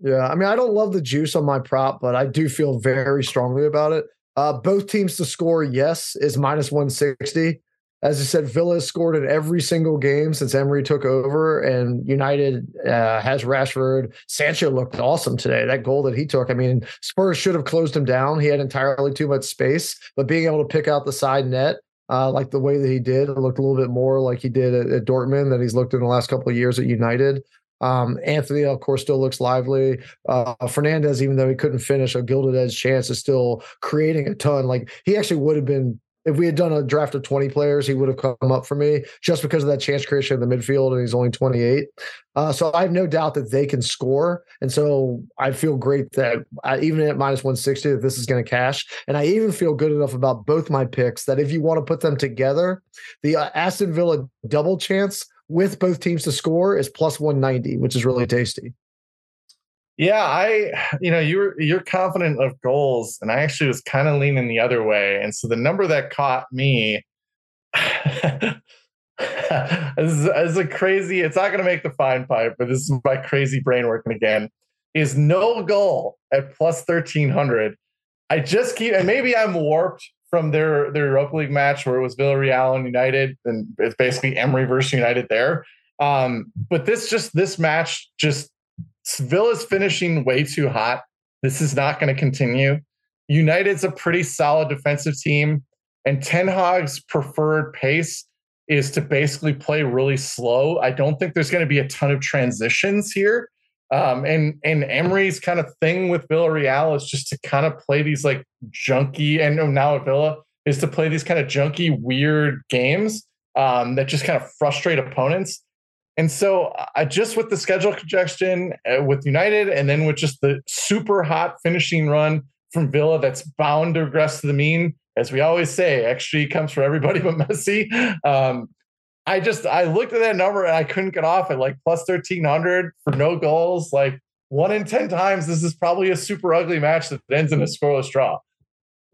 Yeah, I mean, I don't love the juice on my prop, but I do feel very strongly about it. Uh, both teams to score, yes, is minus 160 as I said, Villa scored in every single game since Emery took over, and United uh, has Rashford. Sancho looked awesome today. That goal that he took, I mean, Spurs should have closed him down. He had entirely too much space, but being able to pick out the side net, uh, like the way that he did, it looked a little bit more like he did at, at Dortmund than he's looked in the last couple of years at United. Um, Antony, of course, still looks lively. Uh, Fernandes, even though he couldn't finish a gilded edge chance, is still creating a ton. Like he actually would have been if we had done a draft of 20 players, he would have come up for me just because of that chance creation in the midfield, and he's only 28. Uh, so I have no doubt that they can score, and so I feel great that I, even at minus 160 that this is going to cash, and I even feel good enough about both my picks that if you want to put them together, the uh, Aston Villa double chance with both teams to score is plus 190, which is really tasty. Yeah, I <sighs> you know you're you're confident of goals, and I actually was kind of leaning the other way, and so the number that caught me. <laughs> is, is a crazy. It's not going to make the five pint, but this is my crazy brain working again. Is no goal at plus thirteen hundred. I just keep, and maybe I'm warped from their their Europa League match where it was Villarreal and United, and it's basically Emery versus United there. Um, but this just this match just Villa's finishing way too hot. This is not going to continue. United's a pretty solid defensive team, and Ten Hag's preferred pace is to basically play really slow. I don't think there's going to be a ton of transitions here. Um, and and Emery's kind of thing with Villarreal is just to kind of play these like junky, and now at Villa is to play these kind of junky, weird games um, that just kind of frustrate opponents. And so, I just with the schedule congestion uh, with United, and then with just the super hot finishing run from Villa that's bound to regress to the mean, as we always say, XG comes for everybody but Messi. Um, I just I looked at that number and I couldn't get off at like plus thirteen hundred for no goals. Like one in ten times, this is probably a super ugly match that ends in a scoreless draw.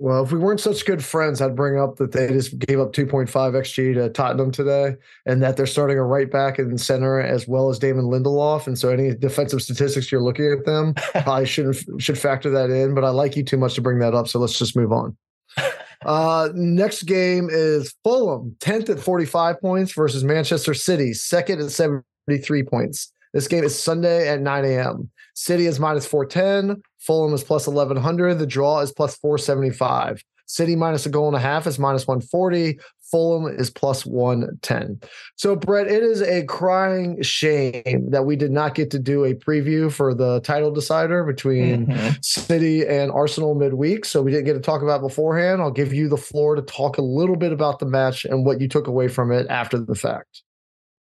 Well, if we weren't such good friends, I'd bring up that they just gave up 2.5 xG to Tottenham today, and that they're starting a right back and center as well as Damon Lindelof. And so, any defensive statistics you're looking at them, <laughs> I shouldn't should factor that in. But I like you too much to bring that up, so let's just move on. <laughs> Uh, next game is Fulham, 10th at 45 points versus Manchester City, second at 73 points. This game is Sunday at 9 a.m. City is minus 410. Fulham is plus 1100. The draw is plus 475. City minus a goal and a half is minus 140. Fulham is plus 110. So, Brett, it is a crying shame that we did not get to do a preview for the title decider between mm-hmm. City and Arsenal midweek. So, we didn't get to talk about beforehand. I'll give you the floor to talk a little bit about the match and what you took away from it after the fact.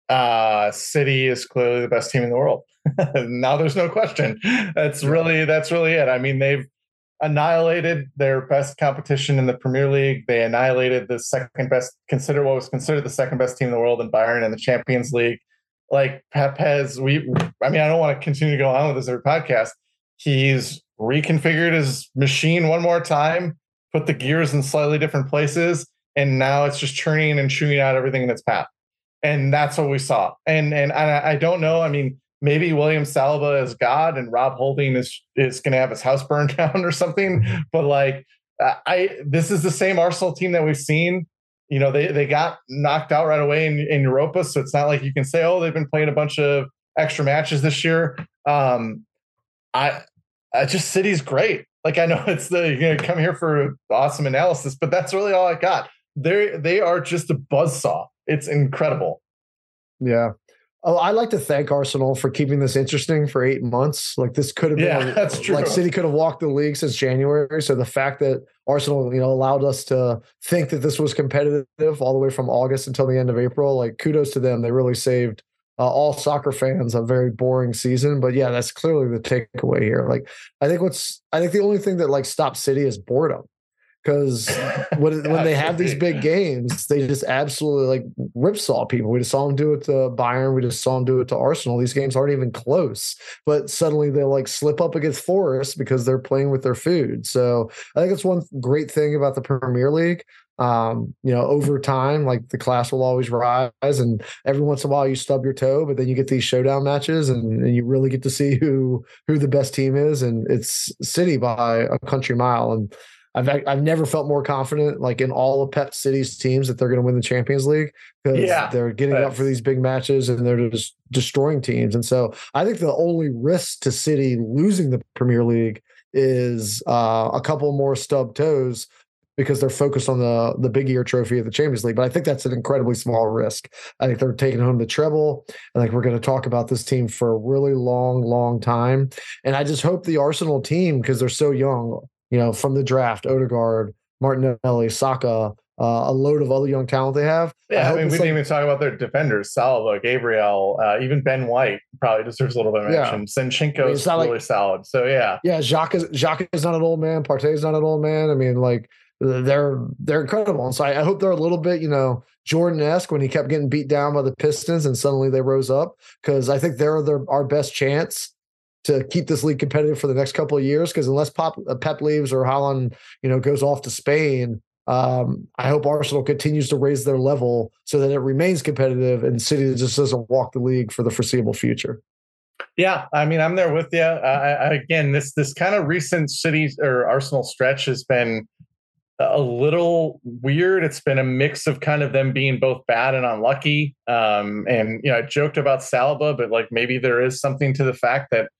Uh, City is clearly the best team in the world. <laughs> now there's no question. That's really that's really it. I mean, they've annihilated their best competition in the Premier League. They annihilated the second best, consider what was considered the second best team in the world in Bayern in the Champions League. Like Pep has, we, I mean, I don't want to continue to go on with this every podcast. He's reconfigured his machine one more time, put the gears in slightly different places, and now it's just churning and chewing out everything in its path. And that's what we saw. And and I, I don't know. I mean, maybe William Saliba is God and Rob Holding is is going to have his house burned <laughs> down or something. But like, I this is the same Arsenal team that we've seen. You know, they they got knocked out right away in, in Europa, so it's not like you can say, oh, they've been playing a bunch of extra matches this year. Um, I, I just City's great. Like I know <laughs> it's the you're gonna come here for awesome analysis, but that's really all I got. They they are just a buzz saw. It's incredible. Yeah. Oh, I'd like to thank Arsenal for keeping this interesting for eight months. Like this could have been, yeah, that's true. Like City could have walked the league since January. So the fact that Arsenal, you know, allowed us to think that this was competitive all the way from August until the end of April, like kudos to them. They really saved uh, all soccer fans a very boring season. But yeah, that's clearly the takeaway here. Like I think what's, I think the only thing that like stops City is boredom because when when they have these big <laughs> games, they just absolutely like ripsaw people. We just saw them do it to Bayern. We just saw them do it to Arsenal. These games aren't even close, but suddenly they like slip up against Forest because they're playing with their food. So I think it's one great thing about the Premier League. Um, you know, over time, like the class will always rise, and every once in a while you stub your toe, but then you get these showdown matches, and, and you really get to see who who the best team is, and it's City by a country mile. And I've I've never felt more confident, like in all of Pep City's teams, that they're going to win the Champions League because yeah, they're getting up for these big matches and they're just destroying teams. And so I think the only risk to City losing the Premier League is uh, a couple more stub toes because they're focused on the the big year trophy of the Champions League. But I think that's an incredibly small risk. I think they're taking home the treble. I think we're going to talk about this team for a really long, long time. And I just hope the Arsenal team, because they're so young, you know, from the draft, Odegaard, Martinelli, Saka, uh, a load of other young talent they have. Yeah, I, I mean, we didn't even talk about their defenders: Saliba, Gabriel, uh, even Ben White probably deserves a little bit of mention. Yeah. Zinchenko I mean, is really like, solid. So yeah, yeah. Xhaka is Xhaka is not an old man. Partey is not an old man. I mean, like they're they're incredible. And so I, I hope they're a little bit, you know, Jordan esque when he kept getting beat down by the Pistons and suddenly they rose up because I think they're their our best chance to keep this league competitive for the next couple of years. Because unless Pop, uh, Pep leaves or Haaland, you know, goes off to Spain, um, I hope Arsenal continues to raise their level so that it remains competitive and City just doesn't walk the league for the foreseeable future. Yeah, I mean, I'm there with you. Uh, again, this this kind of recent City or Arsenal stretch has been a little weird. It's been a mix of kind of them being both bad and unlucky. Um, and you know, I joked about Saliba, but like maybe there is something to the fact that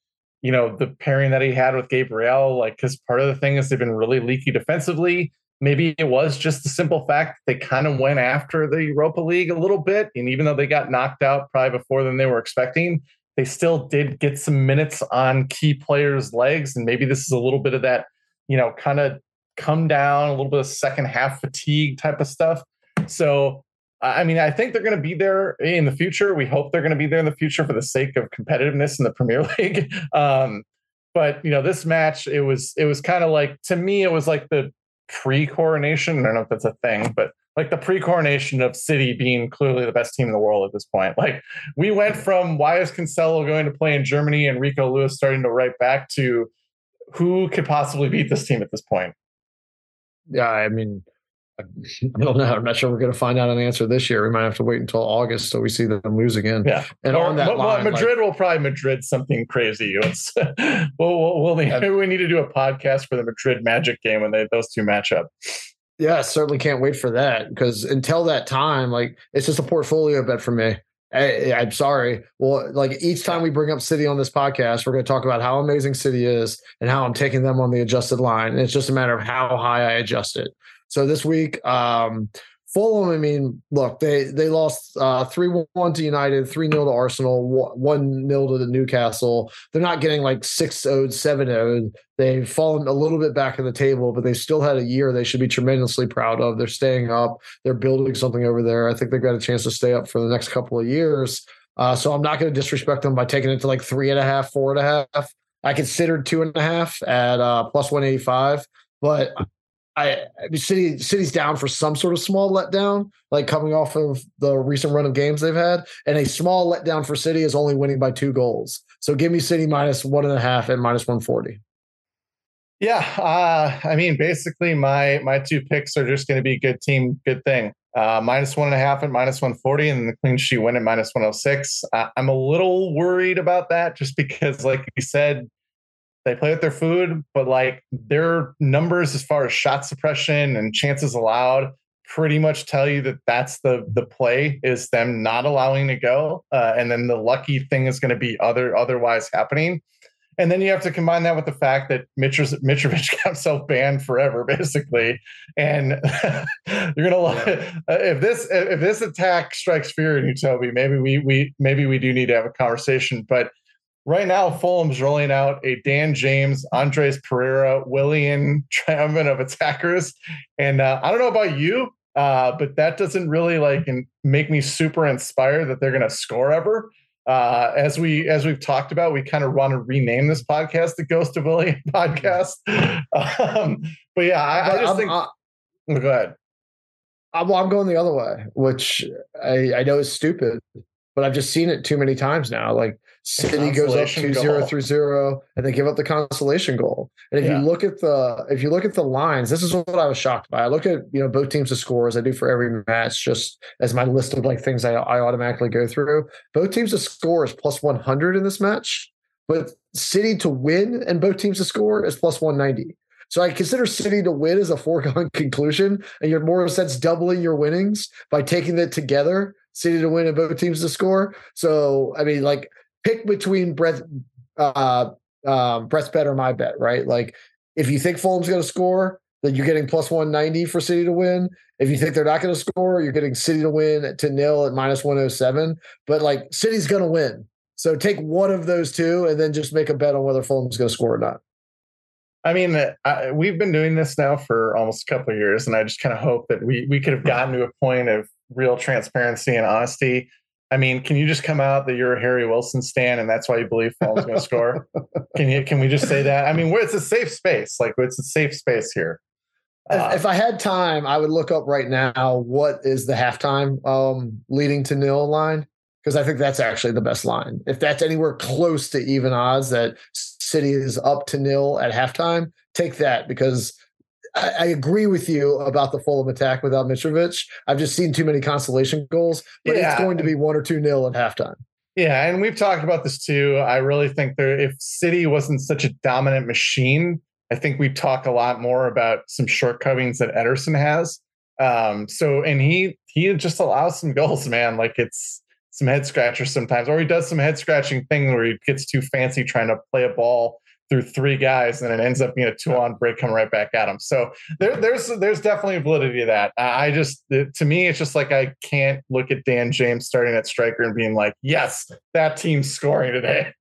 you know, the pairing that he had with Gabriel, like, because part of the thing is they've been really leaky defensively. Maybe it was just the simple fact they kind of went after the Europa League a little bit. And even though they got knocked out probably before than they were expecting, they still did get some minutes on key players' legs. And maybe this is a little bit of that, you know, kind of come down, a little bit of second half fatigue type of stuff. So I mean, I think they're going to be there in the future. We hope they're going to be there in the future for the sake of competitiveness in the Premier <laughs> League. Um, but you know, this match, it was it was kind of like to me, it was like the pre-coronation. I don't know if that's a thing, but like the pre-coronation of City being clearly the best team in the world at this point. Like we went from why is Cancelo going to play in Germany and Rico Lewis starting to right back to who could possibly beat this team at this point. Yeah, I mean, I don't know. I'm not sure we're going to find out an answer this year. We might have to wait until August so we see them lose again. Yeah, and or, on that well, line, Madrid like, will probably Madrid something crazy. It's, <laughs> we'll, we'll, we'll maybe <laughs> we need to do a podcast for the Madrid Magic game when they those two match up. Yeah, certainly can't wait for that because until that time, like it's just a portfolio bet for me. I, I'm sorry. Well, like each time we bring up City on this podcast, we're going to talk about how amazing City is and how I'm taking them on the adjusted line. And it's just a matter of how high I adjust it. So this week, um, Fulham, I mean, look, they they lost uh, 3 1 to United, 3 0 to Arsenal, 1 0 to the Newcastle. They're not getting like 6 0, 7 0. They've fallen a little bit back in the table, but they still had a year they should be tremendously proud of. They're staying up, they're building something over there. I think they've got a chance to stay up for the next couple of years. Uh, so I'm not going to disrespect them by taking it to like three and a half, four and a half. I considered two and a half at uh, plus 185, but I, I mean, City City's down for some sort of small letdown, like coming off of the recent run of games they've had, and a small letdown for City is only winning by two goals. So give me City minus one and a half and minus one forty. Yeah, uh, I mean, basically, my my two picks are just going to be good team, good thing. Uh, minus one and a half and minus 140, and the clean sheet win at minus 106. Uh, I'm a little worried about that just because, like you said, they play with their food, but like their numbers as far as shot suppression and chances allowed pretty much tell you that that's the the play is them not allowing to go, uh, and then the lucky thing is going to be other otherwise happening. And then you have to combine that with the fact that Mitrovic, Mitrovic <laughs> got himself banned forever, basically. And <laughs> you're gonna love it. Uh, if this if this attack strikes fear in you, Toby, maybe we we maybe we do need to have a conversation. But right now, Fulham's rolling out a Dan James, Andreas Pereira, Willian triumvirate of attackers. And uh, I don't know about you, uh, but that doesn't really like make me super inspired that they're going to score ever. Uh, as we as we've talked about, we kind of want to rename this podcast the Ghost of Willian <laughs> podcast. um, but yeah, I, I just I'm, think. I, oh, go ahead. I'm, well, I'm going the other way, which I, I know is stupid, but I've just seen it too many times now. Like City goes up 2-0 through 0 and they give up the consolation goal. And if yeah. you look at the if you look at the lines, this is what I was shocked by. I look at, you know, both teams to score as I do for every match just as my list of like things I, I automatically go through. Both teams to score is plus 100 in this match, but City to win and both teams to score is plus 190. So I consider City to win as a foregone <laughs> conclusion, and you're more in a sense doubling your winnings by taking it together. City to win and both teams to score. So I mean, like pick between Brett, uh, um, Brett's bet or my bet, right? Like if you think Fulham's going to score, then you're getting plus 190 for City to win. If you think they're not going to score, you're getting City to win to nil at minus 107. But like City's going to win. So take one of those two and then just make a bet on whether Fulham's going to score or not. I mean, I, we've been doing this now for almost a couple of years, and I just kind of hope that we we could have gotten to a point of real transparency and honesty I mean, can you just come out that you're a Harry Wilson stan and that's why you believe Fulham's going to score? <laughs> Can you? Can we just say that? I mean, it's a safe space. Like it's a safe space here. Uh, if I had time, I would look up right now what is the halftime um, leading to nil line because I think that's actually the best line. If that's anywhere close to even odds that City is up to nil at halftime, take that because I, I, agree with you about the Fulham attack without Mitrovic. I've just seen too many consolation goals, but yeah. it's going to be one or two nil at halftime. Yeah, and we've talked about this too. I really think there, if City wasn't such a dominant machine, I think we'd talk a lot more about some shortcomings that Ederson has. Um, so, and he he just allows some goals, man. Like it's some head scratchers sometimes, or he does some head scratching thing where he gets too fancy trying to play a ball through three guys, and it ends up being a two-on break coming right back at him. So there, there's there's definitely validity to that. I just to me, it's just like I can't look at Dan James starting at striker and being like, yes, that team's scoring today.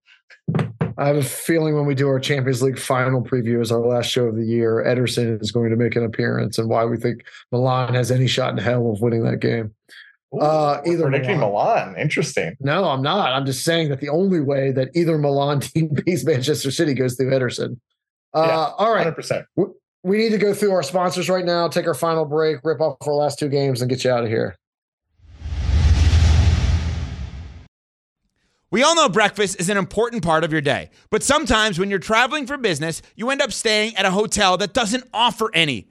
I have a feeling when we do our Champions League final preview as our last show of the year, Ederson is going to make an appearance and why we think Milan has any shot in hell of winning that game. Ooh, Uh, we're either predicting Milan. Milan. Interesting. No, I'm not. I'm just saying that the only way that either Milan team <laughs> beats Manchester City goes through Ederson. Uh, Yeah, all right. 100%. We need to go through our sponsors right now, take our final break, rip off our last two games, and get you out of here. We all know breakfast is an important part of your day, but sometimes when you're traveling for business, you end up staying at a hotel that doesn't offer any.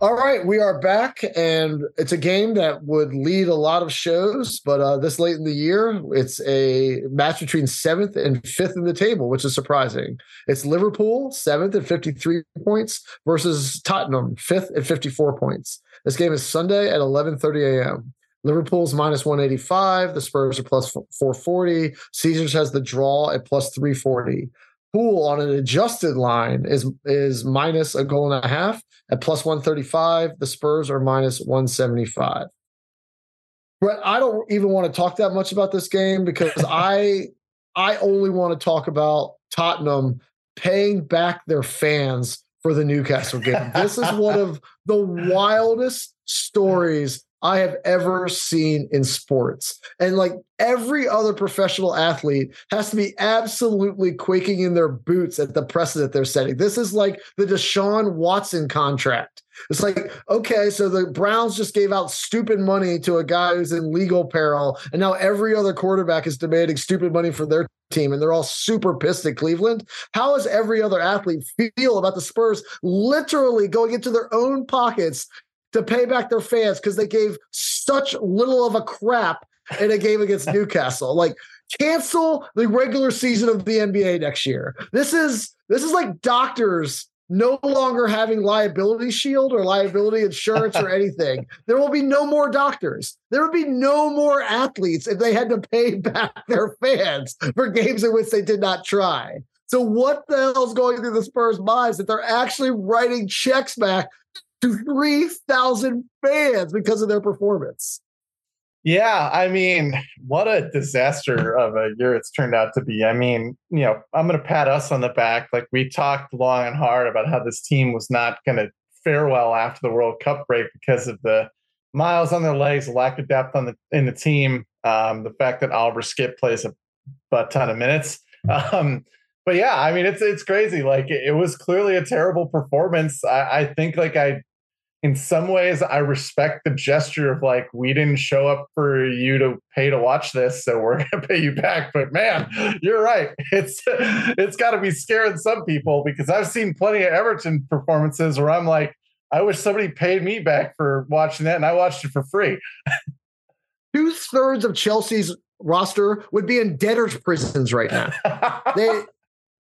All right, we are back, and it's a game that would lead a lot of shows, but uh, this late in the year, it's a match between seventh and fifth in the table, which is surprising. It's Liverpool, seventh at 53 points, versus Tottenham, fifth at 54 points. This game is Sunday at 11:30 a.m. Liverpool's minus 185. The Spurs are plus 440. Caesars has the draw at plus 340. Pool on an adjusted line is is minus a goal and a half at plus 135. The Spurs are minus 175. But I don't even want to talk that much about this game because <laughs> I I only want to talk about Tottenham paying back their fans for the Newcastle game. This is one of the <laughs> wildest stories I have ever seen in sports. And like every other professional athlete has to be absolutely quaking in their boots at the precedent they're setting. This is like the Deshaun Watson contract. It's like, okay, so the Browns just gave out stupid money to a guy who's in legal peril, and now every other quarterback is demanding stupid money for their team, and they're all super pissed at Cleveland. How does every other athlete feel about the Spurs literally going into their own pockets to pay back their fans because they gave such little of a crap in a game against <laughs> Newcastle. Like cancel the regular season of the NBA next year. This is this is like doctors no longer having liability shield or liability insurance or <laughs> anything. There will be no more doctors. There would be no more athletes if they had to pay <laughs> back their fans for games in which they did not try. So what the hell's going through the Spurs' minds that they're actually writing checks back to 3,000 fans because of their performance. Yeah, I mean, what a disaster of a year it's turned out to be. I mean, you know, I'm going to pat us on the back. Like we talked long and hard about how this team was not going to fare well after the World Cup break because of the miles on their legs, lack of depth on the in the team, um, the fact that Oliver Skipp plays a butt ton of minutes. <laughs> Um, but yeah, I mean, it's it's crazy. Like it, it was clearly a terrible performance. I, I think like I in some ways I respect the gesture of like we didn't show up for you to pay to watch this, so we're <laughs> gonna pay you back. But man, you're right. <laughs> It's it's got to be scaring some people because I've seen plenty of Everton performances where I'm like, I wish somebody paid me back for watching that, and I watched it for free. <laughs> Two thirds of Chelsea's roster would be in debtors' prisons right now. they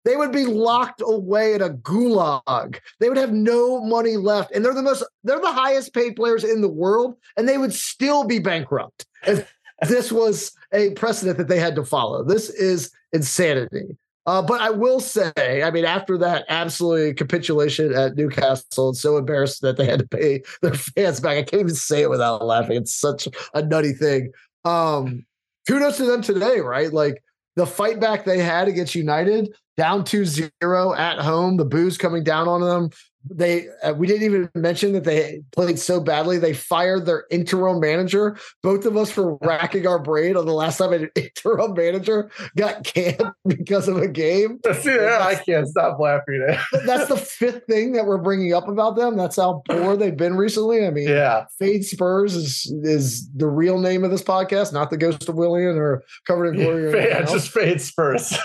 they would be locked away in a gulag. They would have no money left. And they're the most, they're the highest paid players in the world, and they would still be bankrupt if <laughs> this was a precedent that they had to follow. This is insanity. Uh, but I will say, I mean, after that absolutely capitulation at Newcastle, and so embarrassed that they had to pay their fans back. I can't even say it without laughing. It's such a nutty thing. Um, kudos to them today, right? Like the fight back they had against United, down 2-0 at home, the booze coming down on them. They uh, we didn't even mention that they played so badly. They fired their interim manager. Both of us were racking our brain on the last time an <laughs> interim manager got canned <laughs> because of a game. <laughs> yeah, I can't stop laughing at. That's the fifth thing that we're bringing up about them. That's how poor they've been recently. I mean, Yeah. Fade Spurs is is the real name of this podcast, not the Ghost of William or Covered in Glory. Yeah, else. just fade Spurs.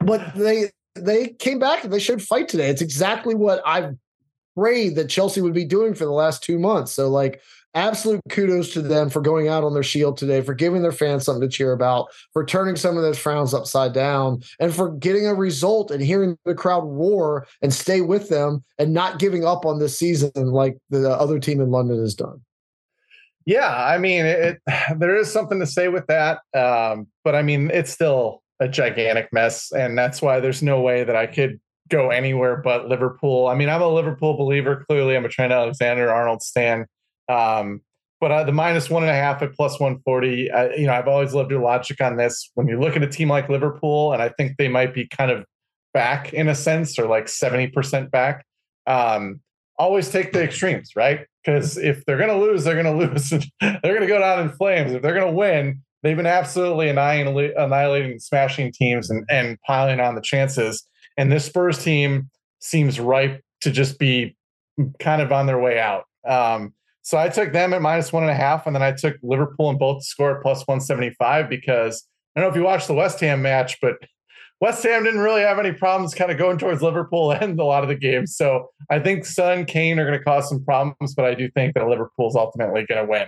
but they they came back and they showed fight today. It's exactly what I prayed that Chelsea would be doing for the last two months. So like absolute kudos to them for going out on their shield today, for giving their fans something to cheer about, for turning some of those frowns upside down, and for getting a result and hearing the crowd roar and stay with them and not giving up on this season like the other team in London has done. Yeah, I mean, it, <sighs> there is something to say with that, um, but I mean, it's still a gigantic mess, and that's why there's no way that I could go anywhere but Liverpool. I mean, I'm a Liverpool believer. Clearly, I'm a Trent Alexander Arnold stan. Um, but uh, the minus one and a half at plus 140, uh, you know, I've always loved your logic on this. When you look at a team like Liverpool, and I think they might be kind of back in a sense, or like 70% back, um, always take the extremes, right? Because if they're going to lose, they're going <laughs> to lose. they're going to go down in flames. If they're going to win, they've been absolutely annihilating, annihilating smashing teams and, and piling on the chances. And this Spurs team seems ripe to just be kind of on their way out. Um, so I took them at minus one and a half, and then I took Liverpool and both score at plus 175 because I don't know if you watched the West Ham match, but West Ham didn't really have any problems kind of going towards Liverpool <laughs> and a lot of the games. So I think Son Kane are going to cause some problems, but I do think that Liverpool's ultimately going to win.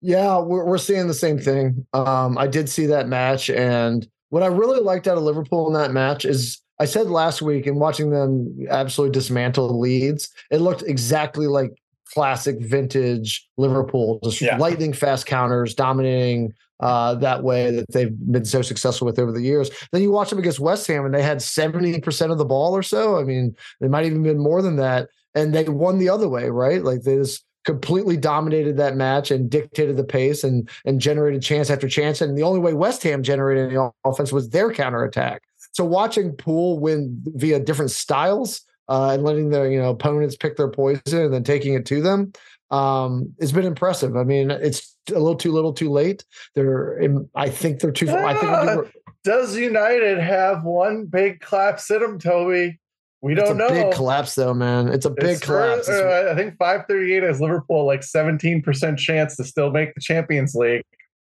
Yeah, we're, we're seeing the same thing. Um, I did see that match, and what I really liked out of Liverpool in that match is I said last week in watching them absolutely dismantle Leeds, it looked exactly like classic vintage Liverpool, just yeah. lightning fast counters, dominating uh, that way that they've been so successful with over the years. Then you watch them against West Ham and they had 70% of the ball or so. I mean, they might even been more than that. And they won the other way, right? Like they just completely dominated that match and dictated the pace and and generated chance after chance. And the only way West Ham generated any offense was their counterattack. So watching pool win via different styles uh, and letting their you know opponents pick their poison and then taking it to them. Um, it's been impressive. I mean, it's a little too little, too late. They're, in, I think they're too. I think. Uh, does United have one big collapse in them, Toby? We don't know. Big collapse, though, man. It's a big it's collapse. For, uh, I think 538 has Liverpool like 17% chance to still make the Champions League.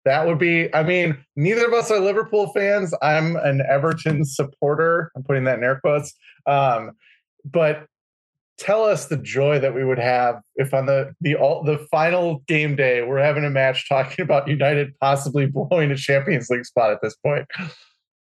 That would be, I mean, neither of us are Liverpool fans. I'm an Everton supporter. I'm putting that in air quotes. Um, but tell us the joy that we would have if on the the all, the final game day we're having a match talking about United possibly blowing a Champions League spot at this point.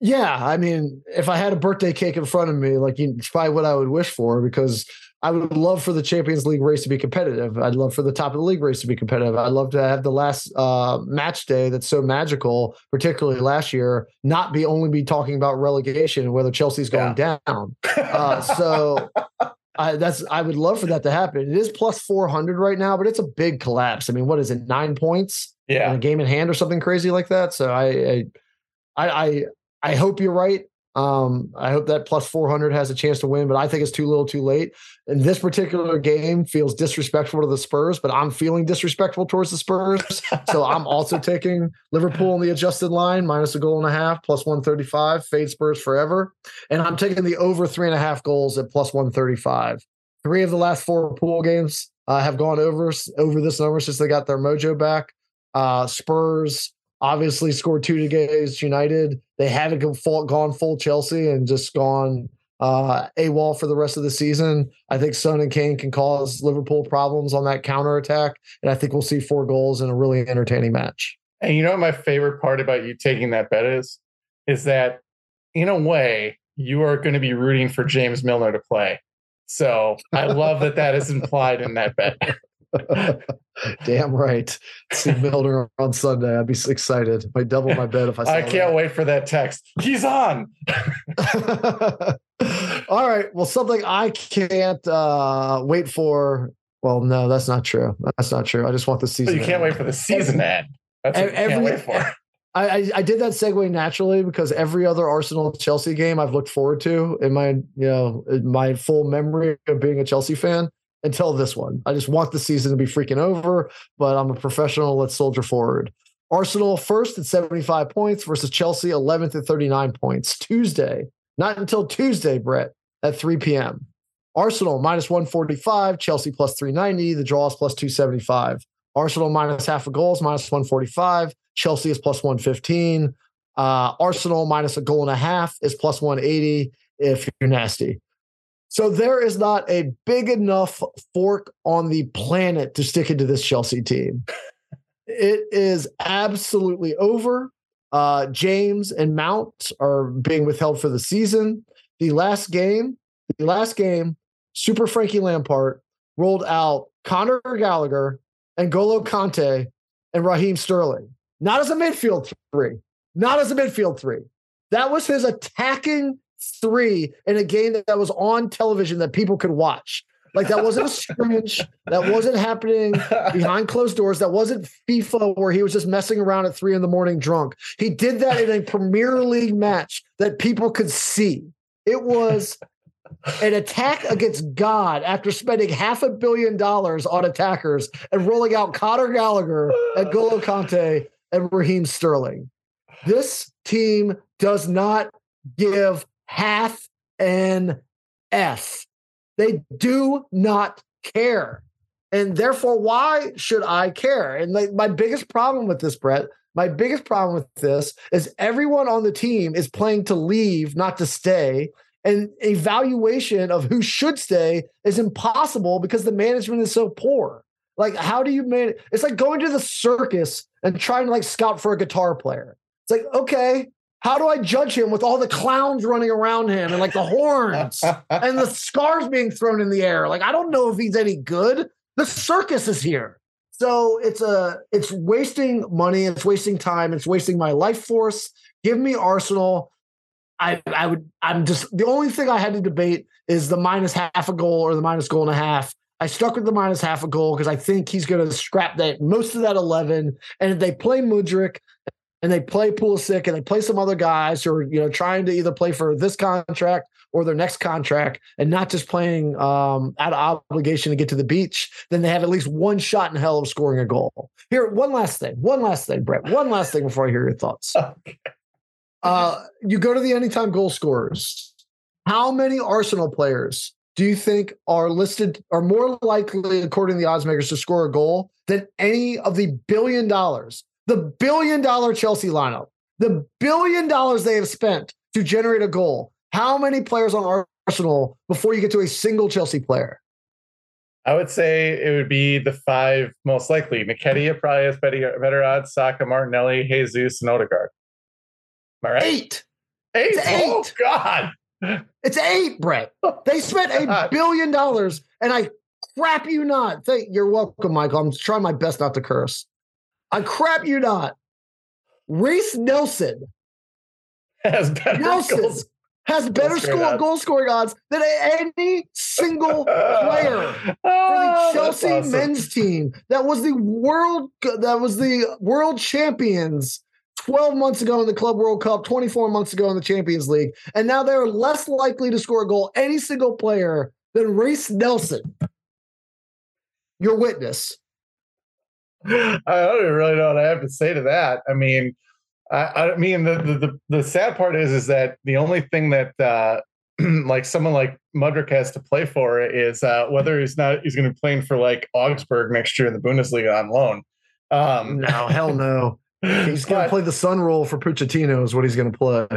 Yeah, I mean, if I had a birthday cake in front of me, like it's probably what I would wish for because I would love for the Champions League race to be competitive. I'd love for the top of the league race to be competitive. I'd love to have the last uh, match day that's so magical, particularly last year, not be only be talking about relegation and whether Chelsea's going yeah. down. <laughs> Uh, so I, that's I would love for that to happen. It is plus four hundred right now, but it's a big collapse. I mean, what is it? Nine points? Yeah, a game in hand or something crazy like that. So I, I, I, I hope you're right. Um, I hope that plus 400 has a chance to win, but I think it's too little too late. And this particular game feels disrespectful to the Spurs, but I'm feeling disrespectful towards the Spurs. <laughs> so I'm also taking Liverpool in the adjusted line, minus a goal and a half, plus 135, fade Spurs forever. And I'm taking the over three and a half goals at plus 135. Three of the last four pool games uh, have gone over, over this number since they got their mojo back. Uh, Spurs obviously scored two against United. They haven't gone full Chelsea and just gone uh, wall for the rest of the season. I think Son and Kane can cause Liverpool problems on that counter attack, and I think we'll see four goals in a really entertaining match. And you know what my favorite part about you taking that bet is, is that in a way you are going to be rooting for James Milner to play. So I love that that is implied in that bet. <laughs> <laughs> Damn right. See Milner on Sunday. I'd be excited. I double my bet if I. I can't that. wait for that text. He's on. <laughs> All right. Well, something I can't uh, wait for. Well, no, that's not true. That's not true. I just want the season. you can't wait for the season end. That's what every, you can't wait for. I, I, did that segue naturally because every other Arsenal Chelsea game I've looked forward to in my you know in my full memory of being a Chelsea fan until this one. I just want the season to be freaking over, but I'm a professional. Let's soldier forward. Arsenal first at 75 points versus Chelsea 11th at 39 points. Tuesday, not until Tuesday, Brett, at 3 p.m. Arsenal minus 145, Chelsea plus 390, the draws plus 275. Arsenal minus half a goals, minus 145. Chelsea is plus 115. Uh, Arsenal minus a goal and a half is plus 180 if you're nasty. So there is not a big enough fork on the planet to stick into this Chelsea team. It is absolutely over. Uh, James and Mount are being withheld for the season. The last game, the last game, Super Frankie Lampard rolled out Conor Gallagher and N'Golo Kanté and Raheem Sterling, not as a midfield three, not as a midfield three. That was his attacking three in a game that was on television that people could watch. Like that wasn't a <laughs> scrimmage. That wasn't happening behind closed doors. That wasn't FIFA where he was just messing around at three in the morning drunk. He did that in a Premier League match that people could see. It was an attack against God after spending half a billion dollars on attackers and rolling out Conor Gallagher and N'Golo Kanté and Raheem Sterling. This team does not give half an F. They do not care. And therefore, why should I care? And like my biggest problem with this, Brett, my biggest problem with this is everyone on the team is playing to leave, not to stay. And evaluation of who should stay is impossible because the management is so poor. Like, how do you manage? It's like going to the circus and trying to like scout for a guitar player. It's like, okay, how do I judge him with all the clowns running around him and like the horns <laughs> and the scars being thrown in the air? Like, I don't know if he's any good. The circus is here. So it's a it's wasting money, it's wasting time, it's wasting my life force. Give me Arsenal. I I would I'm just the only thing I had to debate is the minus half a goal or the minus goal and a half. I stuck with the minus half a goal because I think he's going to scrap that most of that 11. And if they play Mudryk and they play Pulisic and they play some other guys who are you know trying to either play for this contract or their next contract and not just playing um, out of obligation to get to the beach, then they have at least one shot in hell of scoring a goal. Here, one last thing, one last thing, Brett, one last thing before I hear your thoughts. <laughs> Uh, you go to the anytime goal scorers. How many Arsenal players do you think are listed are more likely, according to the odds makers, to score a goal than any of the billion dollars the billion dollar Chelsea lineup, the billion dollars they have spent to generate a goal. How many players on Arsenal before you get to a single Chelsea player? I would say it would be the five most likely. Nketiah probably has better, better odds. Saka, Martinelli, Jesus, and Odegaard. Am I right? Eight. Eight. It's eight. Oh God. It's eight, Brett. Oh, they spent a billion dollars, and I crap you not. Thank you're welcome, Michael. I'm trying my best not to curse. I crap you not. Reiss Nelson has better Nelson goals. has better score, goal scoring odds than any single player <laughs> for the Oh, Chelsea awesome. men's team that was the world that was the world champions 12 months ago in the Club World Cup, 24 months ago in the Champions League, and now they're less likely to score a goal any single player than Reiss Nelson. Your witness. I don't even really know what I have to say to that. I mean, I, I mean, the, the the the sad part is is that the only thing that uh, <clears throat> like someone like Mudryk has to play for is uh, whether he's not he's going to be playing for like Augsburg next year in the Bundesliga on loan. Um, No, hell no. <laughs> He's going to play the Son role for Pochettino is what he's going to play.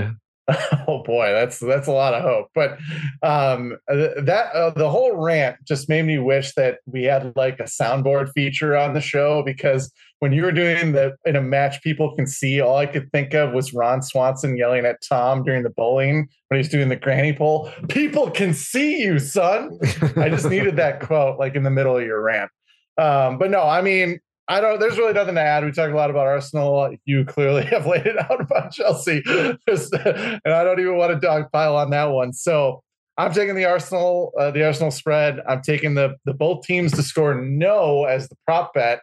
<laughs> oh boy, that's that's a lot of hope. But um, that uh, the whole rant just made me wish that we had like a soundboard feature on the show because when you were doing the in a match people can see, all I could think of was Ron Swanson yelling at Tom during the bowling when he's doing the granny pole. People can see you, son. I just needed that <laughs> quote like in the middle of your rant. Um, but no, I mean, I don't. There's really nothing to add. We talked a lot about Arsenal. You clearly <laughs> have laid it out about Chelsea, Just- <laughs> and I don't even want to dogpile on that one. So I'm taking the Arsenal, uh, the Arsenal spread. I'm taking the the both teams to score no as the prop bet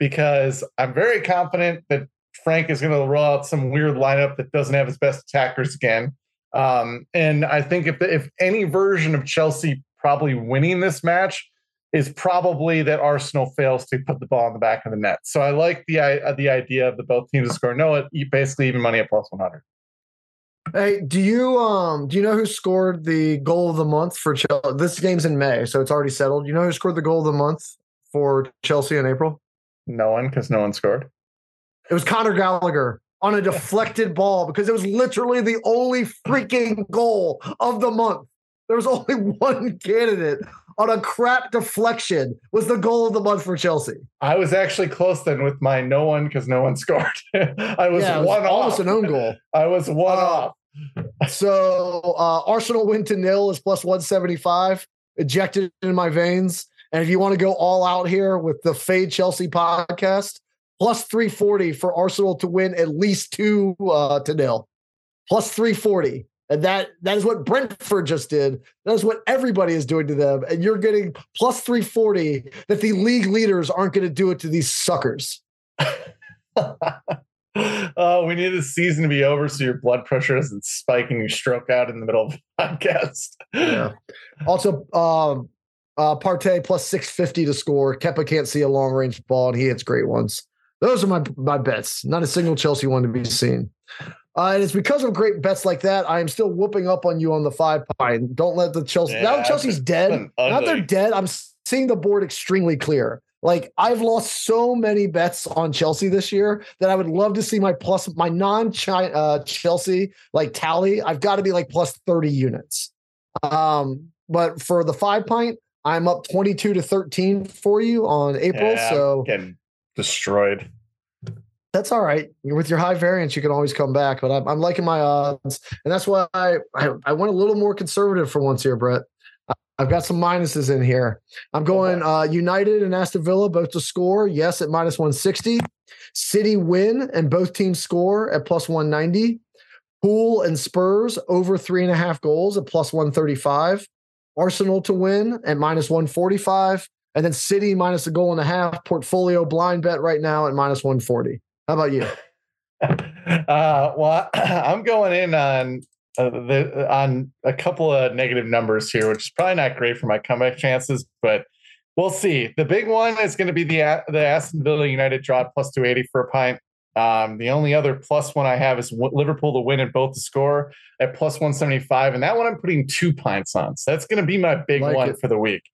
because I'm very confident that Frank is going to roll out some weird lineup that doesn't have his best attackers again. Um, and I think if if any version of Chelsea probably winning this match is probably that Arsenal fails to put the ball in the back of the net. So I like the i- the idea of the both teams to score no, it basically even money at plus 100. Hey, do you um do you know who scored the goal of the month for Chelsea? This game's in May, so it's already settled. You know who scored the goal of the month for Chelsea in April? No one because no one scored. It was Conor Gallagher. on a <laughs> deflected ball because it was literally the only freaking goal of the month. There was only <laughs> one candidate on a crap deflection was the goal of the month for Chelsea. I was actually close then with my no one because no one <laughs> scored. I was Yeah, it was one almost off. an own goal. I was one Uh, off. So uh, Arsenal win to nil is plus 175, ejected in my veins. And if you want to go all out here with the Fade Chelsea podcast, plus 340 for Arsenal to win at least two uh, to nil. Plus 340. And that that is what Brentford just did. That is what everybody is doing to them. And you're getting plus 340 that the league leaders aren't going to do it to these suckers. oh, <laughs> we need the season to be over so your blood pressure doesn't spike and you stroke out in the middle of the <laughs> podcast. Yeah. Also, um, uh, Partey plus 650 to score. Kepa can't see a long range ball, and he hits great ones. Those are my my bets. Not a single Chelsea one to be seen. Uh, and it's because of great bets like that. I am still whooping up on you on the five pint. Don't let the Chelsea. Yeah, now Chelsea's dead. Now they're dead, I'm seeing the board extremely clear. Like I've lost so many bets on Chelsea this year that I would love to see my plus my non uh, Chelsea like tally. I've got to be like plus 30 units. Um, but for the five pint, I'm up 22 to 13 for you on April. Yeah, so getting destroyed. That's all right. With your high variance, you can always come back. But I'm, I'm liking my odds, and that's why I, I I went a little more conservative for once here, Brett. I've got some minuses in here. I'm going uh, United and Aston Villa both to score. Yes, at minus 160. City win and both teams score at plus 190. Pool and Spurs over three and a half goals at plus 135. Arsenal to win at minus 145. And then City minus a goal and a half. Portfolio blind bet right now at minus 140. How about you? <laughs> Uh, well, <clears throat> I'm going in on uh, the on a couple of negative numbers here, which is probably not great for my comeback chances, but we'll see. The big one is going to be the the Aston Villa United draw at plus 280 for a pint. Um, the only other plus one I have is Liverpool to win and both to score at plus 175, and that one I'm putting two pints on. So that's going to be my big Like one it. for the week.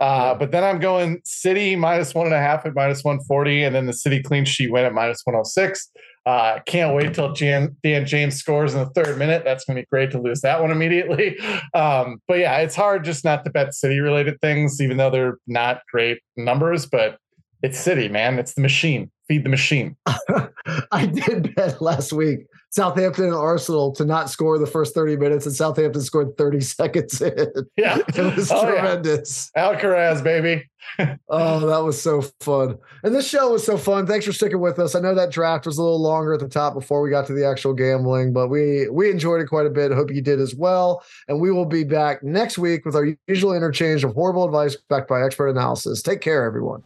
Uh, but then I'm going City minus one and a half at minus 140, and then the City clean sheet win at minus 106. Uh, can't wait till Jan, Dan James scores in the third minute. That's going to be great to lose that one immediately. <laughs> Um, but yeah, it's hard just not to bet City related things, even though they're not great numbers. But it's City, man. It's the machine. Feed the machine. <laughs> I did bet last week Southampton and Arsenal to not score the first 30 minutes, and Southampton scored 30 <laughs> seconds in. Yeah. It was Oh, yeah. tremendous. Alcaraz, baby. <laughs> Oh, that was so fun. And this show was so fun. Thanks for sticking with us. I know that draft was a little longer at the top before we got to the actual gambling, but we we enjoyed it quite a bit. Hope you did as well. And we will be back next week with our usual interchange of horrible advice backed by expert analysis. Take care, everyone.